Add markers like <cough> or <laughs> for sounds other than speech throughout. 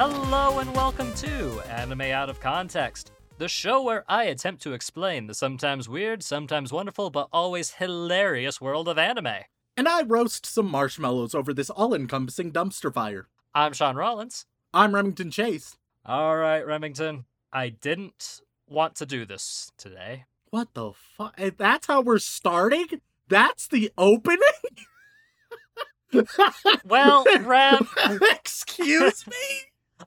Hello and welcome to Anime Out of Context, the show where I attempt to explain the sometimes weird, sometimes wonderful, but always hilarious world of anime. And I roast some marshmallows over this all encompassing dumpster fire. I'm Sean Rollins. I'm Remington Chase. All right, Remington, I didn't want to do this today. What the fuck? Eh, that's how we're starting? That's the opening? Well, <laughs> Rem, Excuse me?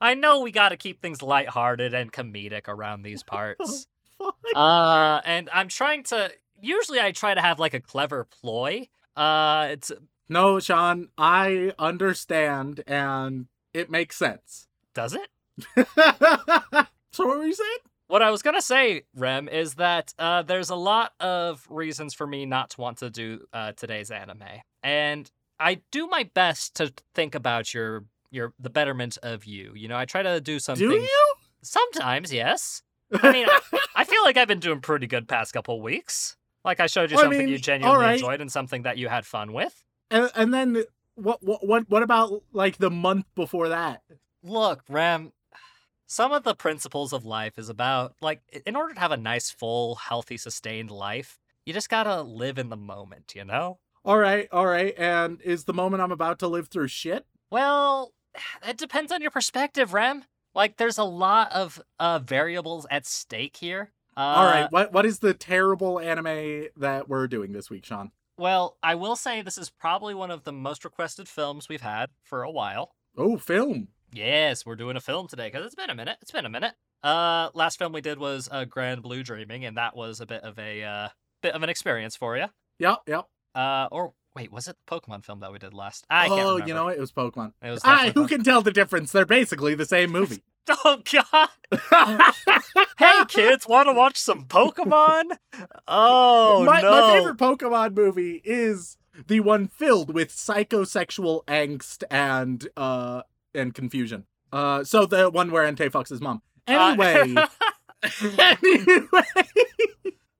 <laughs> I know we gotta keep things lighthearted and comedic around these parts. Uh, and I'm trying to. Usually, I try to have like a clever ploy. Uh, it's No, Sean, I understand and it makes sense. does it? <laughs> so what were you saying? What I was gonna say, Rem, is that uh, there's a lot of reasons for me not to want to do uh, today's anime, and I do my best to think about your your the betterment of you. You know, I try to do something. Do you? Sometimes, yes. <laughs> I mean, I feel like I've been doing pretty good past couple weeks. Like I showed you I something mean, you genuinely alright. enjoyed and something that you had fun with. and, and then what, what what what about like the month before that? Look, Rem, some of the principles of life is about like in order to have a nice, full, healthy, sustained life, you just gotta live in the moment, you know? All right, all right. And is the moment I'm about to live through shit? Well, <sighs> it depends on your perspective, Rem. Like, there's a lot of uh, variables at stake here. Uh, all right. What what is the terrible anime that we're doing this week, Sean? Well, I will say this is probably one of the most requested films we've had for a while. Oh, film. Yes, we're doing a film today because it's been a minute. It's been a minute. Uh, last film we did was uh, Grand Blue Dreaming, and that was a bit of a uh, bit of an experience for you. Yep, yep. Uh, or wait, was it the Pokemon film that we did last? I can't oh, you know what? It was Pokemon. It was definitely who can tell the difference? They're basically the same movie. <laughs> Oh God! <laughs> Hey kids, want to watch some Pokemon? Oh my, no! my favorite Pokemon movie is the one filled with psychosexual angst and uh and confusion. Uh, so the one where Entei fucks his mom. Uh, Anyway, <laughs> anyway.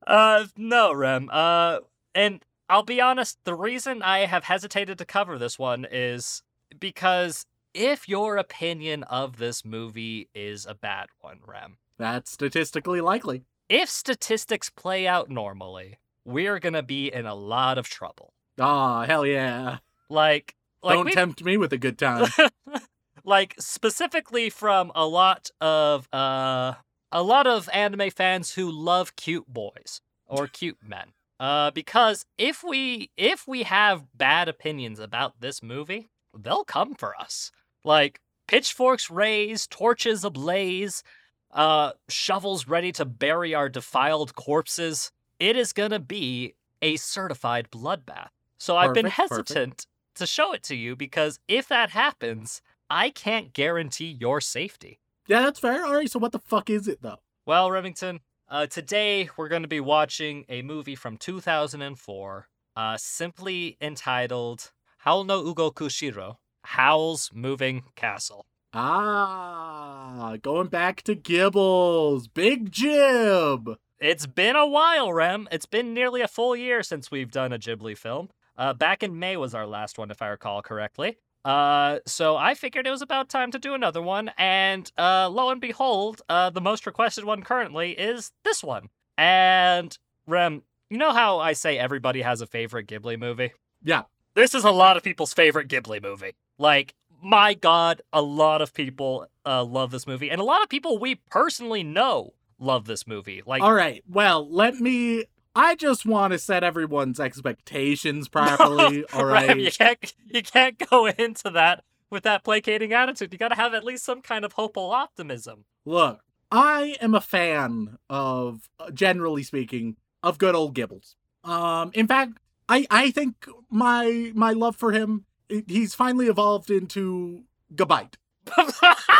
Uh, no, Rem. Uh, and I'll be honest, the reason I have hesitated to cover this one is because if your opinion of this movie is a bad one, Rem, That's statistically likely. if statistics play out normally, we're gonna be in a lot of trouble. Ah, hell yeah. Like, like Don't we- tempt me with a good time. <laughs> like specifically from a lot of uh a lot of anime fans who love cute boys or cute men. Uh because if we if we have bad opinions about this movie, they'll come for us. Like pitchforks raised, torches ablaze, uh shovels ready to bury our defiled corpses. It is going to be a certified bloodbath. So I've been Perfect, perfect. hesitant to show it to you because if that happens, I can't guarantee your safety. yeah, that's fair. All right, so what the fuck is it though? Well, Remington, uh, today we're going to be watching a movie from 2004, uh, simply entitled Howl no Ugoku Shiro, Howl's Moving Castle. Ah, going back to Gibbles, Big Jib. It's been a while, Rem. It's been nearly a full year since we've done a Ghibli film. Uh, back in May was our last one, if I recall correctly. Uh, so I figured it was about time to do another one, and uh, lo and behold, uh, the most requested one currently is this one. And Rem, you know how I say everybody has a favorite Ghibli movie? Yeah. This is a lot of people's favorite Ghibli movie. Like, my God, a lot of people uh, love this movie, and a lot of people we personally know love this movie. Like, All right. Well, let me. I just want to set everyone's expectations <laughs> properly. all <laughs> Rem, right. you can't you can't go into that with that placating attitude. You got to have at least some kind of hopeful optimism. Look, I am a fan of, uh, generally speaking, of good old Gibbles. Um, in fact, I I think my my love for him he's finally evolved into Gabite. <laughs>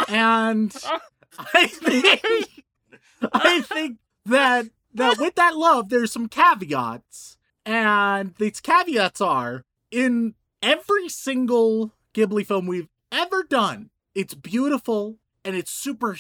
and I think I think that that with that love, there's some caveats, and these caveats are in every single Ghibli film we've ever done. It's beautiful and it's super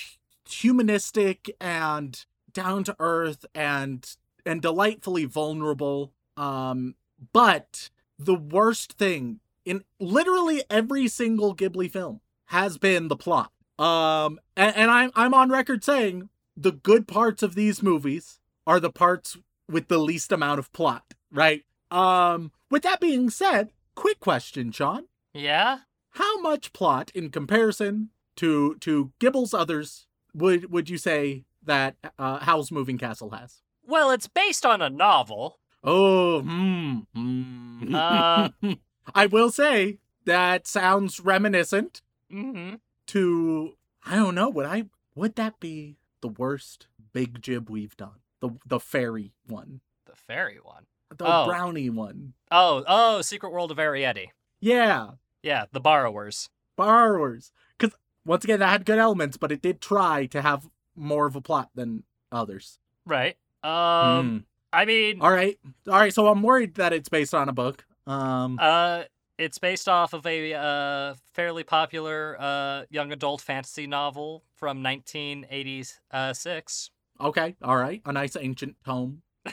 humanistic and down to earth and and delightfully vulnerable. Um, but the worst thing in literally every single Ghibli film has been the plot. Um, and, and I'm I'm on record saying the good parts of these movies are the parts with the least amount of plot, right? Um, with that being said, quick question, Sean. yeah? How much plot in comparison to to Gibble's others would would you say that uh, Howl's Moving Castle has? Well, it's based on a novel. Oh, hmm. hmm. Uh. <laughs> I will say that sounds reminiscent hmm to I don't know, would I would that be the worst big jib we've done? The the fairy one. The fairy one. The Oh. brownie one. Oh, oh, Secret World of Arrietty. Yeah. Yeah, the borrowers. Borrowers. Cause once again that had good elements, but it did try to have more of a plot than others. Right. Um, Hmm. I mean, All right. All right, so I'm worried that it's based on a book. Um uh, it's based off of a uh, fairly popular uh, young adult fantasy novel from 1986. Okay, all right. A nice ancient tome. <laughs>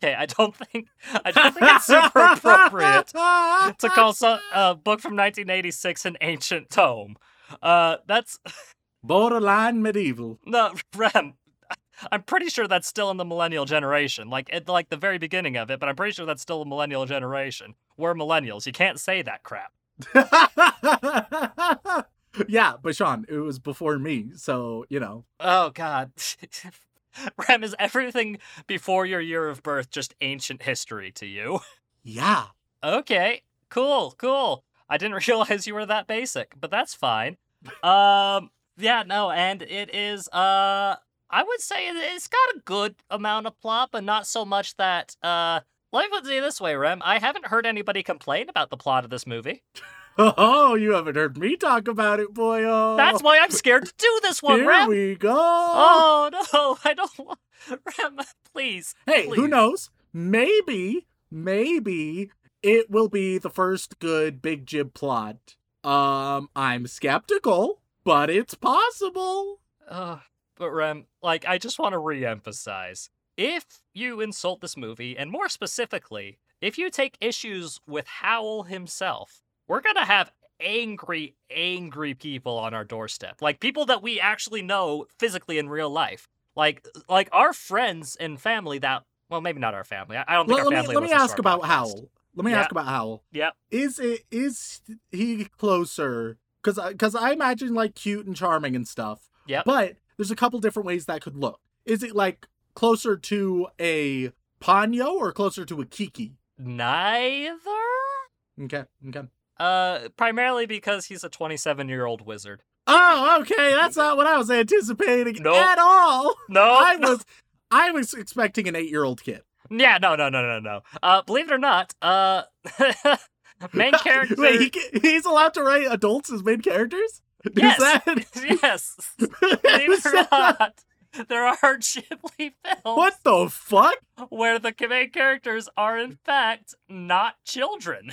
Okay, I don't think I don't think it's super appropriate to call so- <laughs> a book from 1986 an ancient tome. Uh, that's <laughs> borderline medieval. no Rem. I'm pretty sure that's still in the millennial generation, like at like the very beginning of it. But I'm pretty sure that's still a millennial generation. We're millennials. You can't say that crap. Yeah, but Sean, it was before me, so you know. Oh God, <laughs> Rem, is everything before your year of birth just ancient history to you? <laughs> Yeah. Okay, cool, cool. I didn't <laughs> realize you were that basic, but that's fine. Um, yeah, no, and it is. Uh, I would say it- it's got a good amount of plot, but not so much that. Uh, let me put it this way, Rem. I haven't heard anybody complain about the plot of this movie. Oh, you haven't heard me talk about it, boy. Oh, That's why I'm scared to do this one, Here Rem. we go. Oh no, I don't want. Rem, please. hey, who knows? Maybe, maybe it will be the first good big jib plot. Um, I'm skeptical, but it's possible. Uh, but Rem, like, I just want to re-emphasize: if you insult this movie, and more specifically, if you take issues with Howl himself, we're gonna have angry, angry people on our doorstep, like people that we actually know physically in real life, like, like our friends and family that. Well, maybe not our family. I I don't think Let, our let me let me ask about podcast. Howl. Let me Yeah. ask about Howl. Yeah. Is it is he closer? Because because I imagine like cute and charming and stuff. Yeah. But there's a couple different ways that could look. Is it like closer to a Ponyo or closer to a Kiki? Neither. Okay. Okay. Uh, primarily because he's a 27 year old wizard. Oh, okay. That's <laughs> not what I was anticipating Nope. at all. No, I was I was expecting an eight year old kid. Yeah, no, no, no, no, no. Uh, believe it or not, uh, <laughs> main character. <laughs> Wait, he, he's allowed to write adults as main characters? Is Yes. that- yes, believe it or not, there are Ghibli films what the fuck? where the main characters are in fact not children.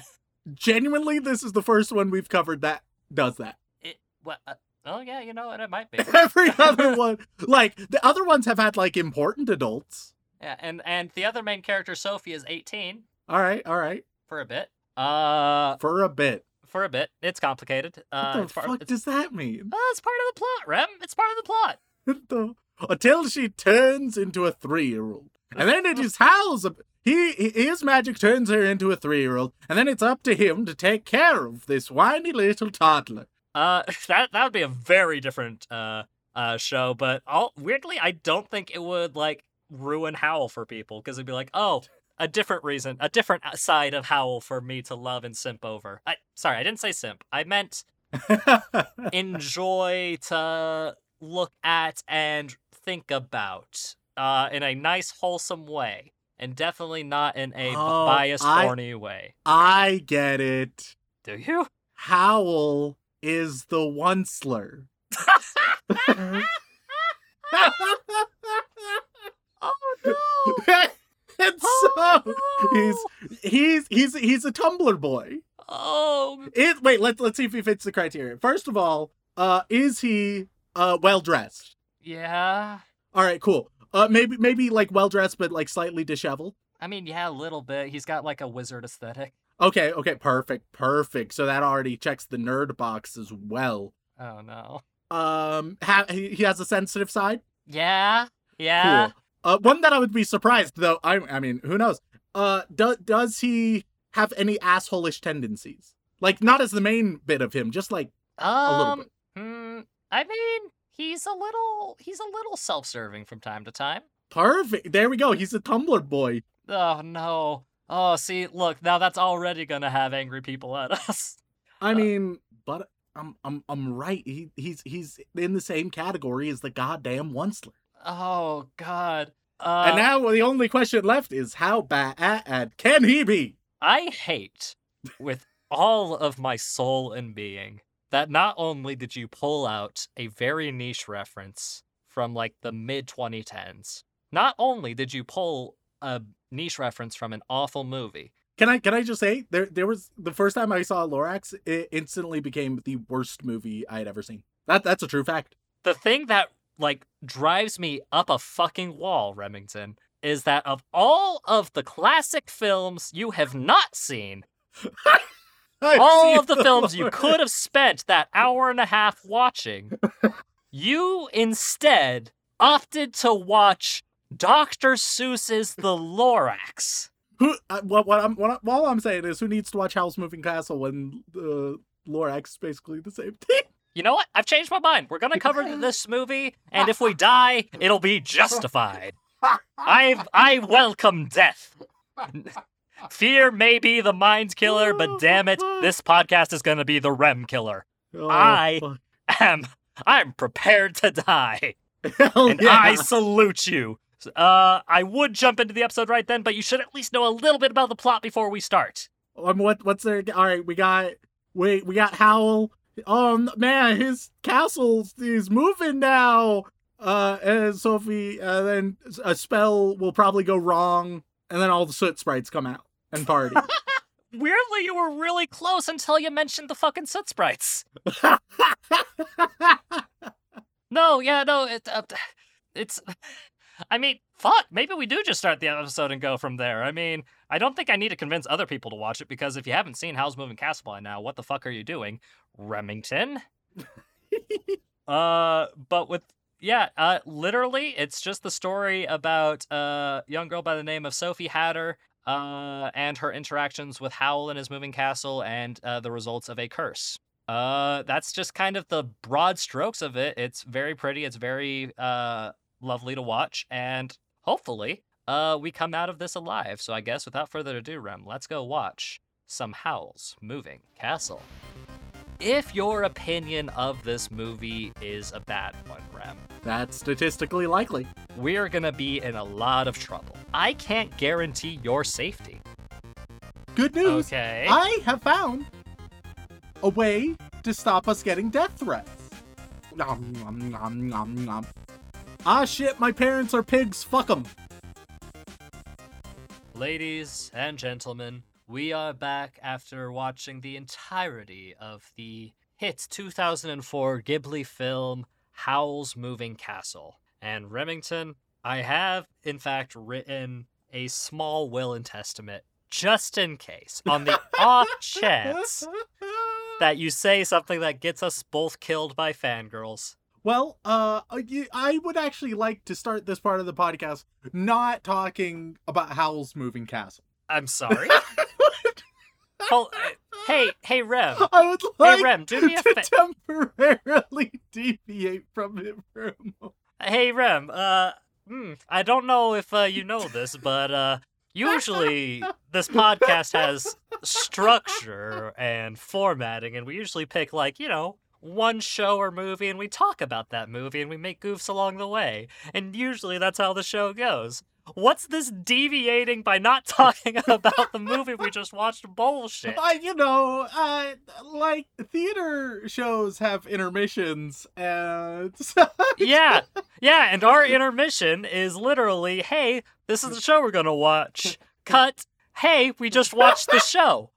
Genuinely, this is the first one we've covered that does that. It, well, uh, oh yeah, you know what? It might be. <laughs> Every <laughs> other one, like the other ones have had like important adults. Yeah, and and the other main character, Sophie, is 18 All right, all right, for a bit. Uh, for a bit. for a bit. It's complicated. Uh, What the part, fuck does that mean? oh, it's part of the plot, Rem. It's part of the plot. <laughs> The- Until she turns into a three-year-old, and then it it is Howl's. He his magic turns her into a three-year-old, and then it's up to him to take care of this whiny little toddler. Uh, <laughs> that that would be a very different uh uh show, but all weirdly, I don't think it would like ruin Howl for people because it'd be like, oh, a different reason, a different side of Howl for me to love and simp over. I sorry, I didn't say simp. I meant <laughs> enjoy to look at and think about uh in a nice wholesome way. And definitely not in a Oh, biased, I- horny way. I get it. Do you? Howl is the once-ler. <laughs> Oh no! <laughs> and so he's he's he's he's a Tumblr boy. Oh, It, wait, let's let's see if he fits the criteria. First of all, uh, is he uh well dressed? yeah. All right, cool. Uh, maybe maybe like well dressed, but like slightly disheveled. I mean, yeah, a little bit. He's got like a wizard aesthetic. Okay, okay, perfect, perfect. So that already checks the nerd box as well. Oh no. Um, ha- he, he has a sensitive side. Yeah. Yeah. Cool. Uh, one that I would be surprised though. I I mean, who knows? Uh, do, does he have any assholish tendencies? Like not as the main bit of him, just like a little Um. bit. hmm, I mean, he's a little. He's a little self-serving from time to time. Perfect. There we go. He's a Tumblr boy. Oh no. Oh, see, look, now that's already gonna have angry people at <laughs> us. I Uh, mean, but I'm I'm I'm right. He he's he's in the same category as the goddamn Once-ler. Oh God. Uh, and now the only question left is how bad can he be? I hate with all of my soul and being that not only did you pull out a very niche reference from like the mid 2010s, not only did you pull a niche reference from an awful movie, Can I can I just say there there was the first time I saw Lorax, it instantly became the worst movie I had ever seen. That that's a true fact. the thing that like drives me up a fucking wall, Remington, is that of all of the classic films you have not seen, <laughs> all of the films you could have spent that hour and a half watching, you instead opted to watch Dr. Seuss's The Lorax. Who uh, what what I'm what, I- all I'm saying is who needs to watch Howl's Moving Castle when the Lorax is basically the same thing. You know what? I've changed my mind. We're gonna cover <laughs> this movie, and if we die, it'll be justified. <laughs> I I welcome death. <laughs> Fear may be the mind killer, but damn it, this podcast is gonna be the rem killer. Oh, I- fuck. Am I'm prepared to die, <laughs> Hell and yeah. I salute you. Uh, I would jump into the episode right then, but you should at least know a little bit about the plot before we start. Um, what what's there? All right, we got wait, we got Howl. Oh man, his castle is moving now. Uh, and Sophie, uh, then a spell will probably go wrong, and then all the soot sprites come out and party. <laughs> Weirdly, you were really close until you mentioned the fucking soot sprites. <laughs> No, yeah, no, it, uh, it's. I mean, fuck. Maybe we do just start the episode and go from there. I mean, I don't think I need to convince other people to watch it because if you haven't seen Howl's Moving Castle by now, what the fuck are you doing, Remington? <laughs> uh, but with yeah, uh, literally, it's just the story about a young girl by the name of Sophie Hatter. Uh, and her interactions with Howl and his moving castle, and uh, the results of a curse. Uh, that's just kind of the broad strokes of it. It's very pretty. It's very uh lovely to watch, and hopefully, uh, we come out of this alive. So I guess without further ado, Rem, let's go watch some Howl's Moving Castle. If your opinion of this movie is a bad one, Rem, That's statistically likely. we're gonna be in a lot of trouble. I can't guarantee your safety. Good news. Okay. I have found a way to stop us getting death threats. Nom, nom, nom, nom, nom. Ah shit, my parents are pigs. Fuck them. Ladies and gentlemen, we are back after watching the entirety of the hit 2004 Ghibli film Howl's Moving Castle. And Remington, I have in fact written a small will and testament just in case, on the <laughs> off chance that you say something that gets us both killed by fangirls. Well, uh, I would actually like to start this part of the podcast not talking about Howl's Moving Castle. I'm sorry. <laughs> Hold- uh, hey, hey, Rem. I would like Rem, do me a to fa- temporarily <laughs> deviate from it for a moment. Hey Rem, uh, hmm, I don't know if uh, you know this, but uh, usually this podcast has structure and formatting, and we usually pick like you know one show or movie, and we talk about that movie, and we make goofs along the way, and usually that's how the show goes. What's this deviating by not <laughs> talking about the movie we just watched bullshit? I, you know, uh, like theater shows have intermissions, and <laughs> yeah, <laughs> yeah, and our intermission is literally, hey, this is the show we're gonna watch. Cut. Hey, we just watched the show.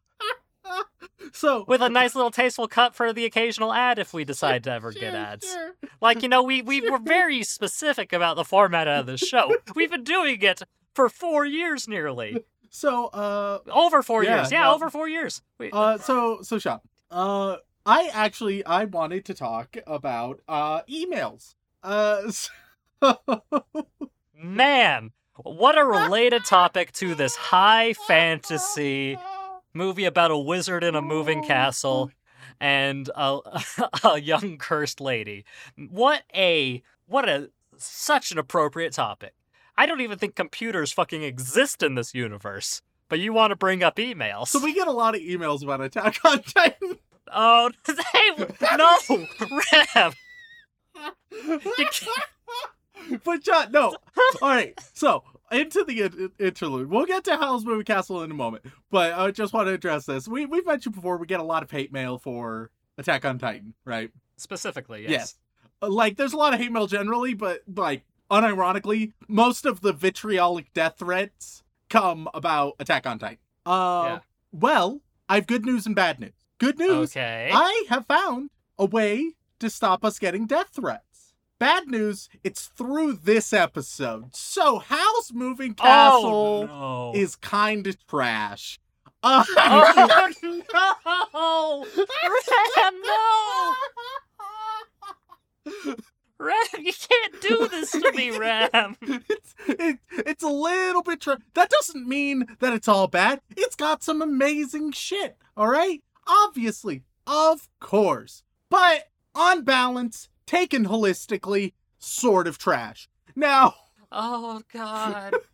<laughs> so with a nice little tasteful cut for the occasional ad if we decide to ever sure, get ads. sure. Like, you know, we, we were very specific about the format of the show. <laughs> We've been doing it for four years nearly. So, uh, Over four Yeah, years. Yeah, yeah. over four years. We, uh, so, so, Sean, uh, I actually, I wanted to talk about, uh, emails. Uh, <laughs> so, man, what a related topic to this high fantasy movie about a wizard in a moving oh, castle and a, <laughs> a young cursed lady. What a what a such an appropriate topic. I don't even think computers fucking exist in this universe. But you want to bring up emails. so we get a lot of emails about Attack on <laughs> Titan. Oh, <laughs> hey, no, Rem. but John, no. All right. So into the in- interlude. We'll get to Howl's Moving Castle in a moment, but I just want to address this. We we've mentioned before we get a lot of hate mail for Attack on Titan, right? Specifically, yes. Yes. Uh, Like there's a lot of hate mail generally, but like unironically, most of the vitriolic death threats come about Attack on Titan. Uh, Yeah. well, I have good news and bad news. Good news. Okay. I have found a way to stop us getting death threats. Bad news, it's through this episode. So, Howl's Moving Castle oh, no. is kind of trash. Uh, <laughs> Oh no! Rem, no! <laughs> Rem, you can't do this to me, Rem. it's, it, it's a little bit tra- that doesn't mean that it's all bad it's got some amazing shit all right obviously of course but on balance taken holistically sort of trash. Now Oh God. <laughs>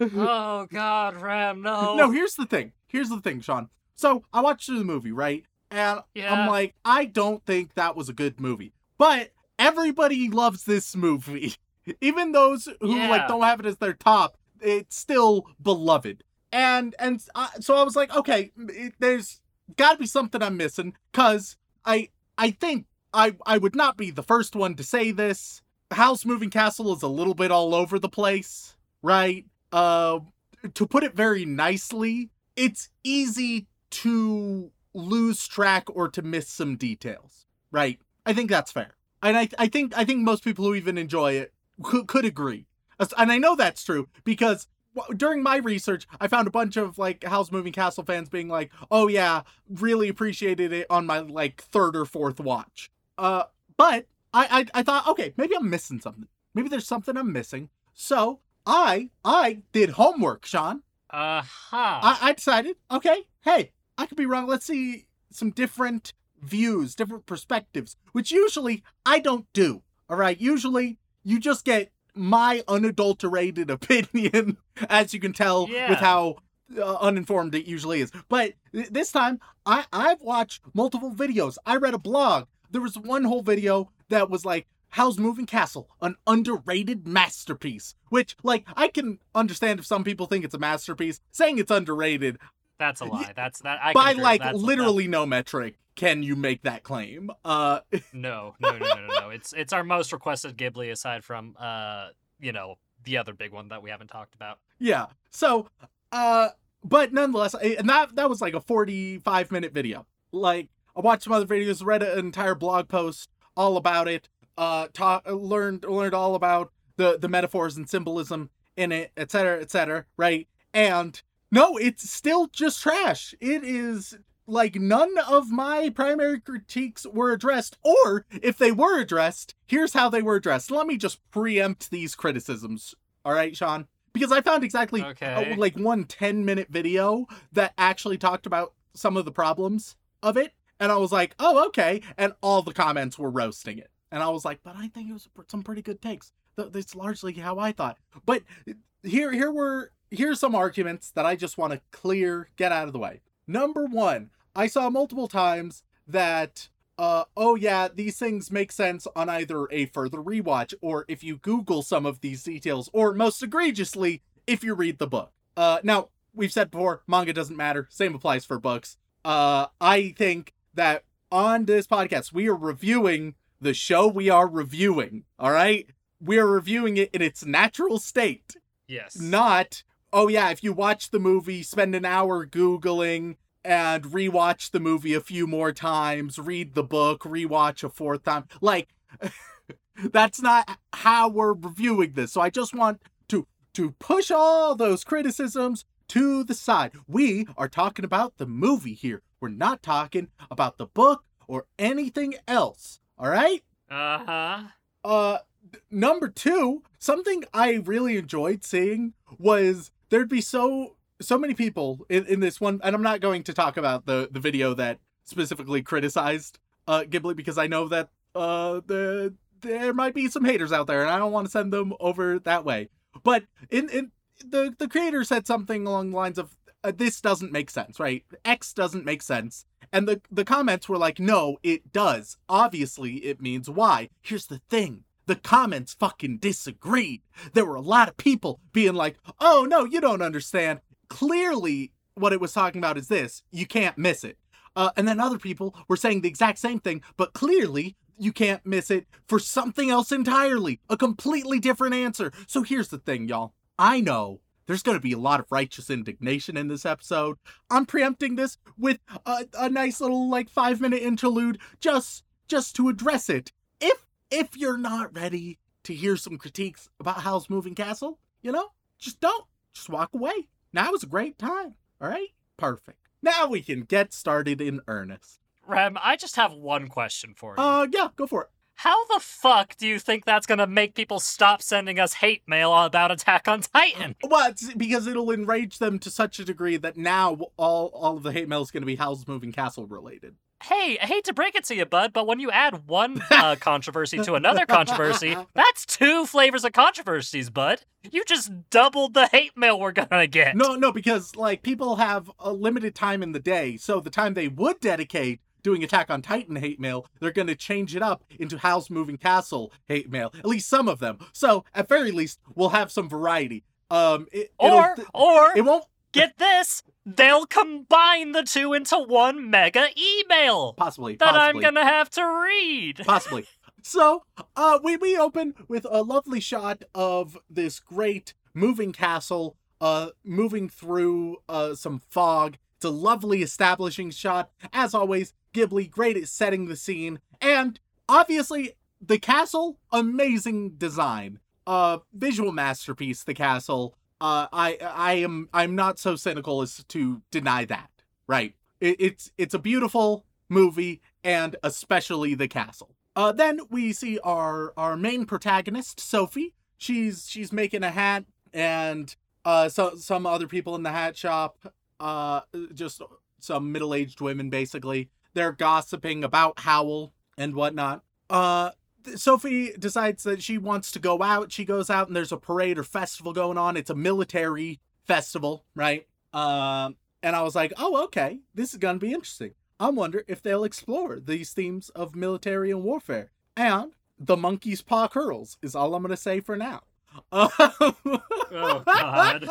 Oh God, Rem, no. no here's the thing. Here's the thing sean. So i watched the movie right? And Yeah. i'm like i don't think that was a good movie. But everybody loves this movie. <laughs> Even those who like don't have it as their top it's still beloved. And and I, so i was like okay it, there's got to be something i'm missing because i i think i i would not be the first one to say this. Howl's moving castle is a little bit all over the place right? Uh to put it very nicely it's easy to lose track or to miss some details right? I think that's fair. And i i think i think most people who even enjoy it could, could agree. And i know that's true because during my research i found a bunch of like Howl's moving castle fans being like oh yeah really appreciated it on my like third or fourth watch uh but i i, I thought okay maybe i'm missing something maybe there's something i'm missing so i i did homework sean Uh huh. I, I decided, okay, hey, I could be wrong. Let's see some different views, different perspectives, which usually I don't do. All right. Usually you just get my unadulterated <laughs> opinion, as you can tell Yeah. with how uh, uninformed it usually is. But th- this time, I I've watched multiple videos. I read a blog. There was one whole video that was like, "Howl's Moving Castle an underrated masterpiece?" Which, like, I can understand if some people think it's a masterpiece. Saying it's underrated That's a lie. That's that. I by like literally no metric can you make that claim. Uh, <laughs> no, no, no, no, no, no. It's it's our most requested Ghibli aside from uh, you know, the other big one that we haven't talked about. yeah. So, uh, but nonetheless, and that that was like a forty-five minute video. Like, I watched some other videos, read an entire blog post all about it. Uh, taught, learned learned all about the the metaphors and symbolism in it, et cetera, et cetera. Right? And no, it's still just trash. It is like none of my primary critiques were addressed, or if they were addressed, here's how they were addressed. Let me just preempt these criticisms. All right, Sean? Because I found exactly uh, Okay. like one 10 minute video that actually talked about some of the problems of it. And I was like, oh, okay. And all the comments were roasting it. And I was like, but I think it was some pretty good takes. That's largely how I thought. But here, here were here's some arguments that I just want to clear, get out of the way. Number one, I saw multiple times that uh, oh yeah, these things make sense on either a further rewatch or if you Google some of these details, or most egregiously, if you read the book. Uh, now, we've said before, manga doesn't matter. Same applies for books. Uh, I think that on this podcast, we are reviewing the show we are reviewing. All right. We are reviewing it in its natural state, Yes. not, oh yeah, if you watch the movie, spend an hour Googling and rewatch the movie a few more times, read the book, rewatch a fourth time. Like, <laughs> that's not how we're reviewing this. So I just want to to push all those criticisms to the side. We are talking about the movie here. We're not talking about the book or anything else. All right? Uh huh. Uh number 2, something I really enjoyed seeing was there'd be so so many people in, in this one and I'm not going to talk about the the video that specifically criticized uh Ghibli because I know that uh the there might be some haters out there and I don't want to send them over that way. But in in the the creator said something along the lines of this doesn't make sense, right? X doesn't make sense. And the the comments were like, "No, it does. Obviously, it means Y." Here's the thing. The comments fucking disagreed. There were a lot of people being like, "Oh, no, you don't understand." Clearly, what it was talking about is this. You can't miss it. Uh, and then other people were saying the exact same thing, but clearly you can't miss it for something else entirely, a completely different answer. So here's the thing, y'all. I know there's going to be a lot of righteous indignation in this episode. I'm preempting this with a, a nice little like 5 minute interlude just just to address it. If if you're not ready to hear some critiques about Howl's Moving Castle, you know, just don't. Just walk away. Now is a great time. All right? Perfect. Now we can get started in earnest. Rem, I just have one question for you. Uh yeah, go for it. How the fuck do you think that's gonna make people stop sending us hate mail about Attack on Titan? <laughs> Well, it's because it'll enrage them to such a degree that now all all of the hate mail is going to be Howl's Moving Castle related. Hey, I hate to break it to you, bud, but when you add one <laughs> uh, controversy to another controversy, that's two flavors of controversies, bud. You just doubled the hate mail we're gonna get. No, no, because like people have a limited time in the day, so the time they would dedicate doing Attack on Titan hate mail, they're going to change it up into Howl's Moving Castle hate mail. At least some of them. So at very least, we'll have some variety. Um, it, or, or, it won't get this, they'll combine the two into one mega email possibly that I'm gonna have to read. possibly. So, uh, we we open with a lovely shot of this great moving castle, uh, moving through uh some fog. It's a lovely establishing shot. As always, Ghibli great at setting the scene, and obviously the castle, amazing design, uh, visual masterpiece. The castle. Uh, I I am I'm not so cynical as to deny that. Right. It, it's it's a beautiful movie, and especially the castle. Uh, then we see our our main protagonist, Sophie. She's she's making a hat, and uh, so some other people in the hat shop, uh, just some middle aged women, basically. They're gossiping about Howl and whatnot. Uh, Sophie decides that she wants to go out. She goes out, and there's a parade or festival going on. It's a military festival, right? Um, and I was like, oh, okay, this is gonna be interesting. I wonder if they'll explore these themes of military and warfare. And the monkey's paw curls is all I'm gonna say for now. Oh, God.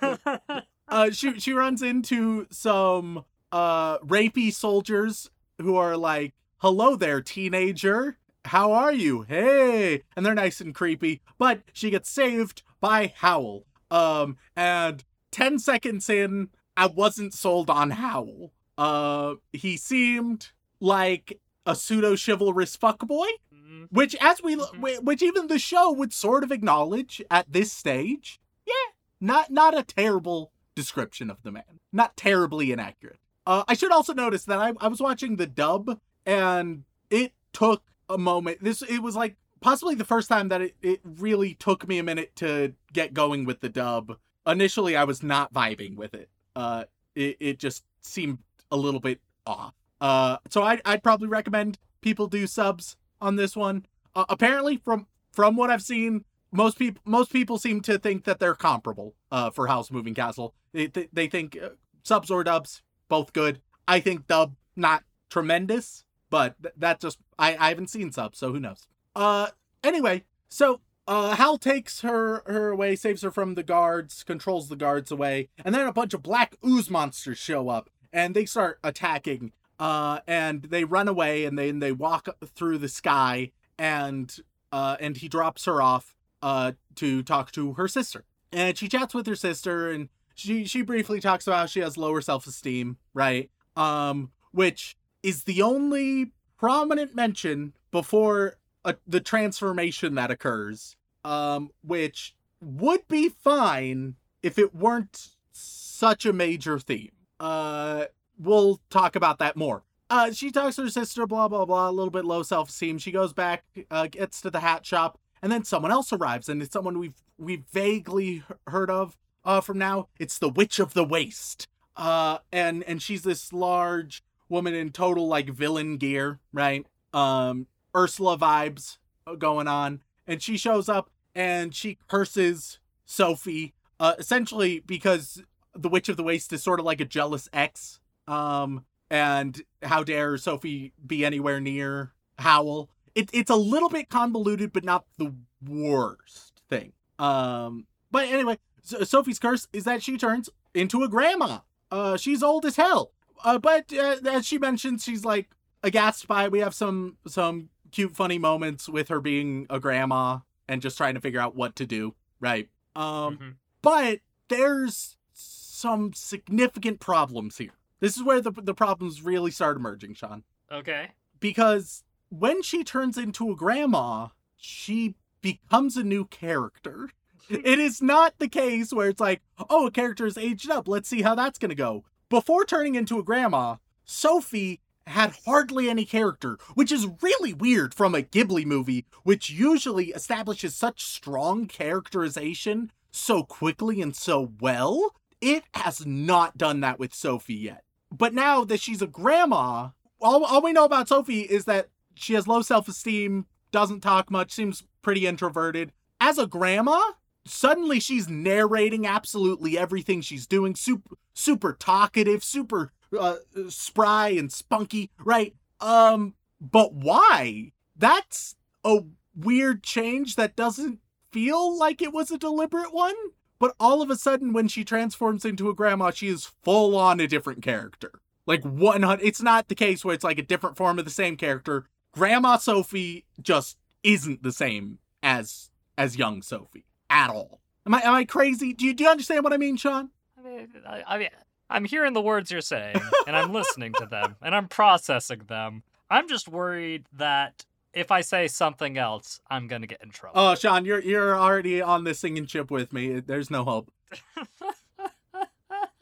<laughs> uh, she she runs into some uh rapey soldiers who are like, "Hello there, teenager. How are you? Hey!" And they're nice and creepy. But she gets saved by Howl. Um, and ten seconds in, I wasn't sold on Howl. Uh, he seemed like a pseudo chivalrous fuckboy, Mm, which as we Mhm. which even the show would sort of acknowledge at this stage. Yeah, not not a terrible description of the man. Not terribly inaccurate. Uh, I should also notice that I, I was watching the dub and it took a moment. This it was like possibly the first time that it, it really took me a minute to get going with the dub. Initially I was not vibing with it. Uh it, it just seemed a little bit off. Uh so I I'd probably recommend people do subs on this one. Uh, apparently from from what I've seen most people most people seem to think that they're comparable uh for Howl's Moving Castle. They they, they think uh, subs or dubs both good. I think dub not tremendous. but th- that just I I haven't seen sub, so who knows. Uh, anyway, so uh, Howl takes her her away, saves her from the guards, controls the guards away, and then a bunch of black ooze monsters show up and they start attacking. Uh, and they run away and then they walk through the sky and uh, and he drops her off uh to talk to her sister. And she chats with her sister and she she briefly talks about how she has lower self-esteem, right? Um, which is the only prominent mention before uh, the transformation that occurs. Um, which would be fine if it weren't such a major theme. Uh, we'll talk about that more. Uh, she talks to her sister, blah blah blah, a little bit low self esteem. She goes back, uh, gets to the hat shop, and then someone else arrives, and it's someone we've we've vaguely heard of uh, from now. It's the Witch of the Waste. Uh, and and she's this large woman in total like villain gear, right? Um, Ursula vibes going on, and she shows up and she curses Sophie, uh, essentially because the Witch of the Waste is sort of like a jealous ex. Um, and how dare Sophie be anywhere near Howl? It, it's a little bit convoluted, but not the worst thing. Um, but anyway, Sophie's curse is that she turns into a grandma. Uh, she's old as hell. Uh, but uh, as she mentions, she's like aghast by it. We have some some cute, funny moments with her being a grandma and just trying to figure out what to do. Right. Um, Mhm. but there's some significant problems here. This is where the the problems really start emerging, Sean Okay. because when she turns into a grandma, she becomes a new character. It is not the case where it's like, oh, a character is aged up. Let's see how that's going to go. Before turning into a grandma, Sophie had hardly any character, which is really weird from a Ghibli movie, which usually establishes such strong characterization so quickly and so well. It has not done that with Sophie yet. But now that she's a grandma, all, all we know about Sophie is that she has low self esteem, doesn't talk much, seems pretty introverted. As a grandma, suddenly she's narrating absolutely everything she's doing, super super talkative, super uh, spry and spunky, right? Um, but why? That's a weird change that doesn't feel like it was a deliberate one. But all of a sudden, when she transforms into a grandma, she is full on a different character. Like 100, it's not the case where it's like a different form of the same character. Grandma Sophie just isn't the same as as young Sophie at all. Am I am I crazy? Do you do you understand what I mean, Sean? I mean, I, I mean, I'm hearing the words you're saying, and I'm listening to them, and I'm processing them. I'm just worried that if I say something else, I'm gonna get in trouble. Oh, Sean, you're you're already on this singing chip with me. There's no hope. <laughs>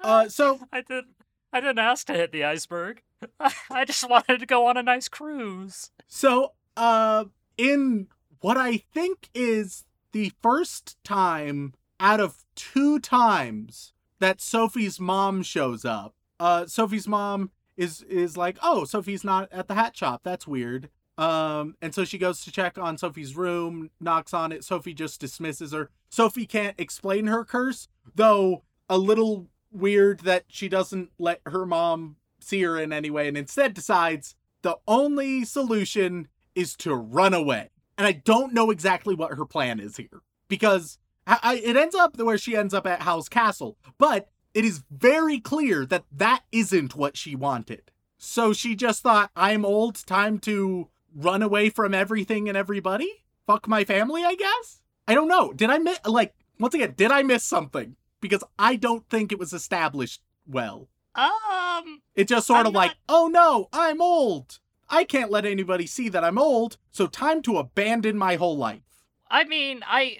Uh, so I didn't. I didn't ask to hit the iceberg. <laughs> I just wanted to go on a nice cruise. So, uh, in what I think is the first time out of two times that Sophie's mom shows up, uh, Sophie's mom is is like, "Oh, Sophie's not at the hat shop. That's weird." Um, and so she goes to check on Sophie's room, knocks on it. Sophie just dismisses her. Sophie can't explain her curse, though a little weird that she doesn't let her mom see her in any way and instead decides the only solution is to run away. And I don't know exactly what her plan is here because I, it ends up where she ends up at Howl's castle, but it is very clear that that isn't what she wanted. So she just thought, I'm old, time to run away from everything and everybody? Fuck my family, I guess? I don't know. Did I miss, like, once again, did I miss something? Because I don't think it was established well. Um, It just sort I'm of like, oh no, I'm old. I can't let anybody see that I'm old, so time to abandon my whole life. I mean, I,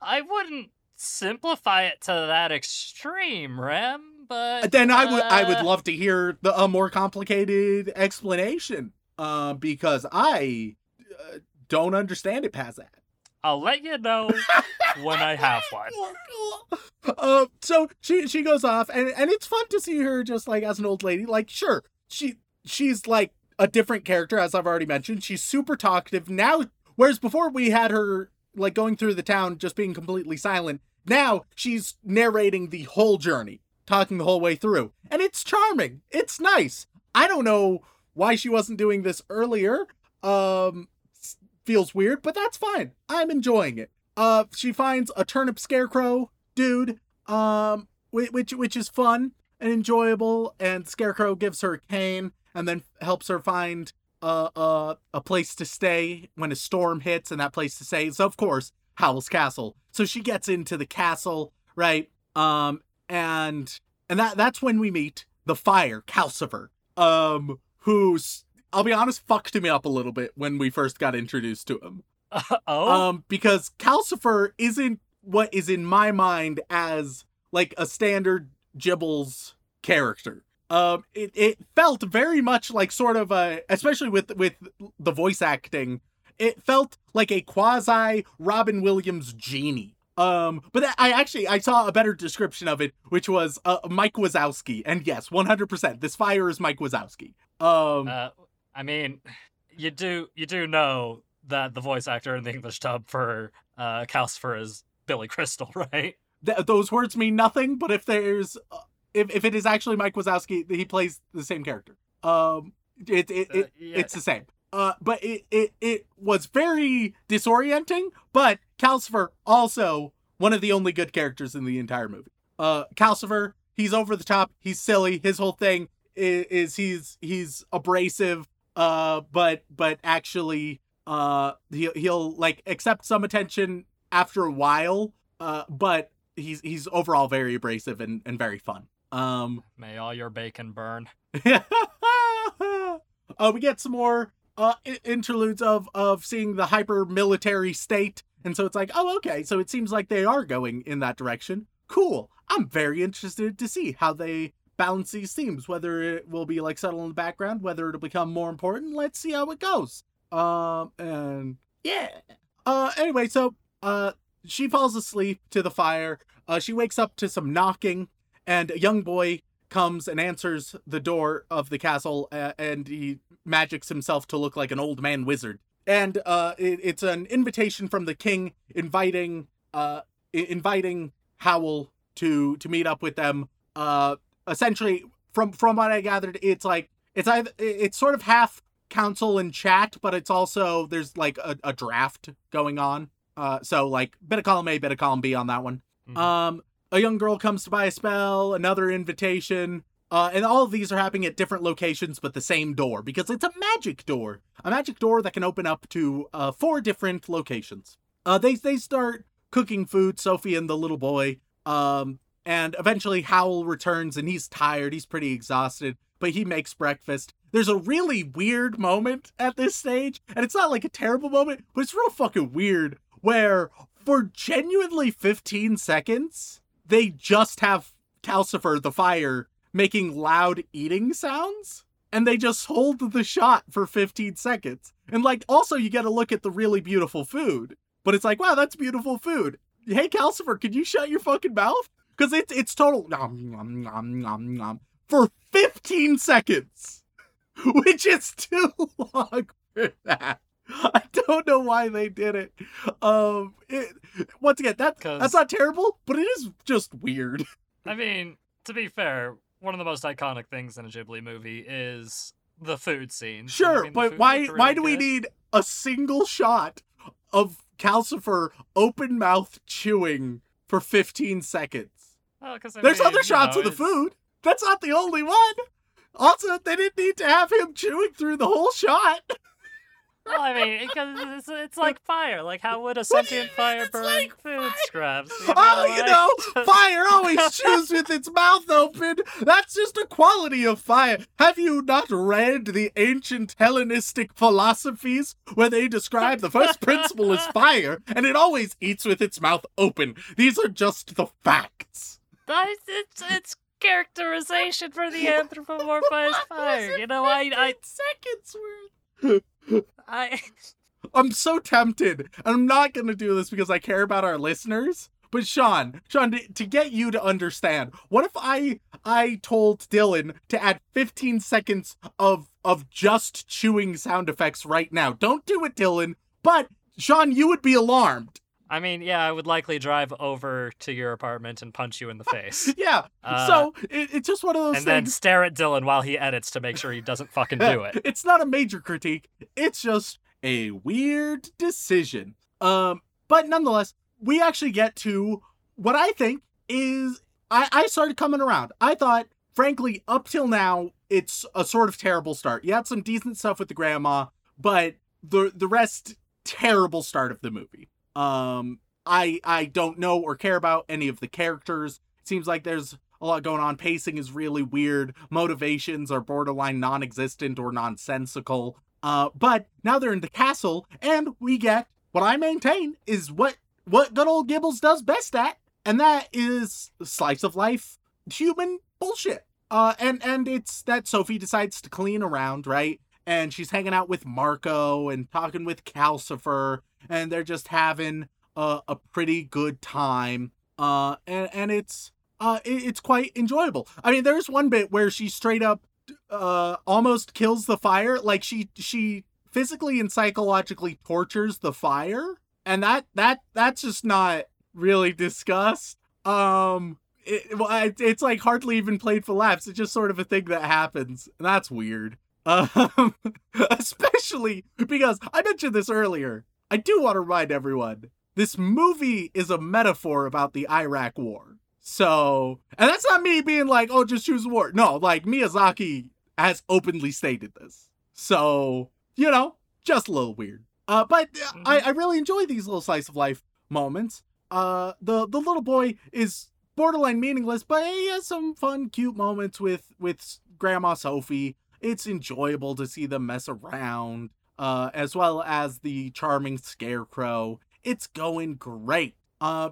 I wouldn't simplify it to that extreme, Rem. But Then I would I would uh, love to hear the a more complicated explanation. Uh, because I uh, don't understand it past that. I'll let you know when I have one. Uh, <laughs> so she she goes off, and and it's fun to see her just like as an old lady. Like, sure, she she's like a different character, as I've already mentioned. She's super talkative now, whereas before we had her like going through the town just being completely silent. Now she's narrating the whole journey, talking the whole way through, and it's charming. It's nice. I don't know why she wasn't doing this earlier um feels weird, but that's fine. I'm enjoying it. Uh she finds a turnip scarecrow dude um which which is fun and enjoyable and Scarecrow gives her a cane and then helps her find uh, uh, a place to stay when a storm hits and that place to stay is of course Howl's Castle. So she gets into the castle, right? Um and and that that's when we meet the fire, Calcifer. Um who's I'll be honest, fucked me up a little bit when we first got introduced to him. Uh, <laughs> oh, Um, because Calcifer isn't what is in my mind as like a standard Gibbles character. Um, it, it felt very much like sort of a, especially with with the voice acting, it felt like a quasi Robin Williams genie. Um, but I actually I saw a better description of it, which was uh, Mike Wazowski, and yes, one hundred percent, this fire is Mike Wazowski. Um, uh, I mean, you do you do know that the voice actor in the English dub for uh, Calcifer is Billy Crystal, <laughs> right? th- those words mean nothing, but if there's uh, if, if it is actually Mike Wazowski, he plays the same character. Um, it, it, Uh, it yeah. it's the same. Uh, but it, it it was very disorienting. But Calcifer also one of the only good characters in the entire movie. Uh, Calcifer, he's over the top. He's silly. His whole thing is, is he's he's abrasive. Uh, but but actually, uh, he'll he'll like accept some attention after a while. Uh, but he's he's overall very abrasive and, and very fun. Um, May all your bacon burn. <laughs> uh, we get some more uh interludes of of seeing the hyper military state, and so it's like, oh, okay, so it seems like they are going in that direction. Cool. I'm very interested to see how they balance these themes. Whether it will be like subtle in the background, whether it'll become more important. Let's see how it goes. Um, and yeah. Uh, anyway, so uh, she falls asleep to the fire. Uh, she wakes up to some knocking, and a young boy comes and answers the door of the castle, uh, and he magics himself to look like an old man wizard. And uh, it, it's an invitation from the king inviting uh, inviting Howl to to meet up with them. Uh, essentially, from from what I gathered, it's like it's either it's sort of half council and chat, but it's also there's like a, a draft going on. Uh, so like bit of column A, bit of column B on that one. Mhm. Um, a young girl comes to buy a spell, another invitation, uh, and all of these are happening at different locations, but the same door because it's a magic door, a magic door that can open up to uh, four different locations. Uh, they they start cooking food, Sophie and the little boy, um, and eventually Howl returns and he's tired, he's pretty exhausted, but he makes breakfast. There's a really weird moment at this stage, and it's not like a terrible moment, but it's real fucking weird where for genuinely 15 seconds, they just have Calcifer the fire making loud eating sounds. And they just hold the shot for 15 seconds. And like, also, you get a look at the really beautiful food. But it's like, wow, that's beautiful food. Hey, Calcifer, can you shut your fucking mouth? Because it's it's total nom, nom, nom, nom, nom, for 15 seconds, <laughs> which is too <laughs> long for that. <laughs> I don't know why they did it. Um, it, once again, that 'Cause- that's not terrible, but it is just weird. <laughs> I mean, to be fair, one of the most iconic things in a Ghibli movie is the food scene. Sure, but why why do we need a single shot of Calcifer open mouth chewing for 15 seconds? Well, I There's mean, other shots know, of the it's- food. That's not the only one. Also, they didn't need to have him chewing through the whole shot. <laughs> Well, I mean, because it's, it's like fire. Like, how would a you sentient fire it's burn like food fire? scraps? oh, you like- know, <laughs> fire always chews with its mouth open. That's just a quality of fire. Have you not read the ancient Hellenistic philosophies where they describe the first principle as <laughs> fire and it always eats with its mouth open? These are just the facts. That- it's it's characterization for the <laughs> anthropomorphized fire. You know, I I seconds worth. I <laughs> I'm so tempted, I'm not gonna do this because I care about our listeners. But Sean, Sean, to, to get you to understand, what if I I told Dylan to add 15 seconds of of just chewing sound effects right now? Don't do it, Dylan. But Sean, you would be alarmed. I mean, yeah, I would likely drive over to your apartment and punch you in the <laughs> face. Yeah. Uh, so it, it's just one of those and then things. stare at Dylan while he edits to make sure he doesn't <laughs> fucking do it. it's not a major critique. It's just a weird decision. Um, but nonetheless, we actually get to what I think is I, I started coming around. I thought, frankly, up till now, it's a sort of terrible start. You had some decent stuff with the grandma, but the the rest terrible start of the movie. Um, I I don't know or care about any of the characters. It seems like there's a lot going on. Pacing is really weird. Motivations are borderline non-existent or nonsensical. Uh, but now they're in the castle, and we get what I maintain is what what good old Gibbles does best at, and that is slice of life human bullshit. Uh, and and it's that Sophie decides to clean around, right? And she's hanging out with Marco and talking with Calcifer, and they're just having a, a pretty good time. Uh, and and it's uh, it, it's quite enjoyable. I mean, there's one bit where she straight up uh almost kills the fire like she she physically and psychologically tortures the fire and that that that's just not really discussed um it, well, it, it's like hardly even played for laughs it's just sort of a thing that happens and that's weird <laughs> um especially because i mentioned this earlier i do want to remind everyone this movie is a metaphor about the iraq war so, and that's not me being like, oh, just choose war. No, like Miyazaki has openly stated this. So, you know, just a little weird. Uh, but I, I really enjoy these little slice of life moments. Uh, the the little boy is borderline meaningless, but he has some fun, cute moments with with Grandma Sophie. It's enjoyable to see them mess around, uh, as well as the charming scarecrow. It's going great. Uh,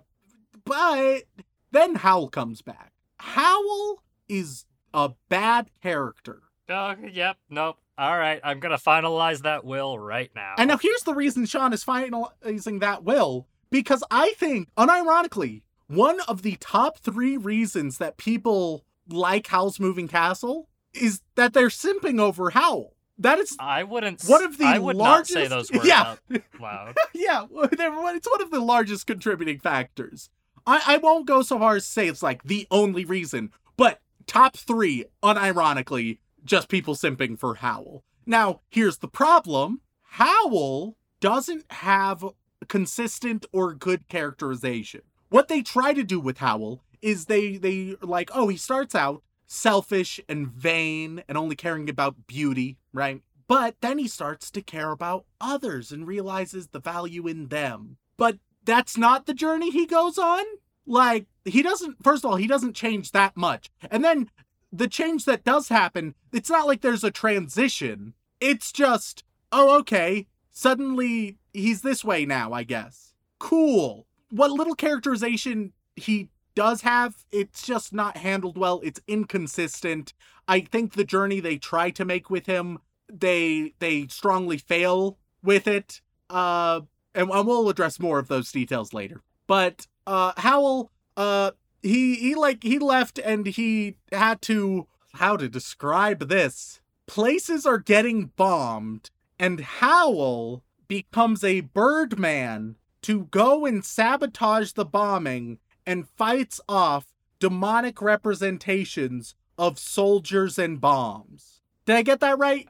but then Howl comes back. Howl is a bad character. Oh, yep, nope. All right, I'm gonna finalize that will right now. And now here's the reason Sean is finalizing that will, because I think, unironically, one of the top three reasons that people like Howl's Moving Castle is that they're simping over Howl. That is I wouldn't. one of the I would largest. not say those <laughs> words yeah, out loud. <laughs> yeah, it's one of the largest contributing factors. I, I won't go so far as to say it's like the only reason, but top three, unironically, just people simping for Howl. Now, here's the problem Howl doesn't have consistent or good characterization. What they try to do with Howl is they they like, oh, he starts out selfish and vain and only caring about beauty, right? But then he starts to care about others and realizes the value in them. But that's not the journey he goes on. Like, he doesn't, first of all, he doesn't change that much. And then the change that does happen, it's not like there's a transition. It's just, oh, okay, suddenly he's this way now, I guess. Cool. What little characterization he does have, it's just not handled well. It's inconsistent. I think the journey they try to make with him, they they strongly fail with it. Uh and we'll address more of those details later. But uh Howl uh he he like he left and he had to how to describe this. Places are getting bombed and Howl becomes a birdman to go and sabotage the bombing and fights off demonic representations of soldiers and bombs. Did I get that right?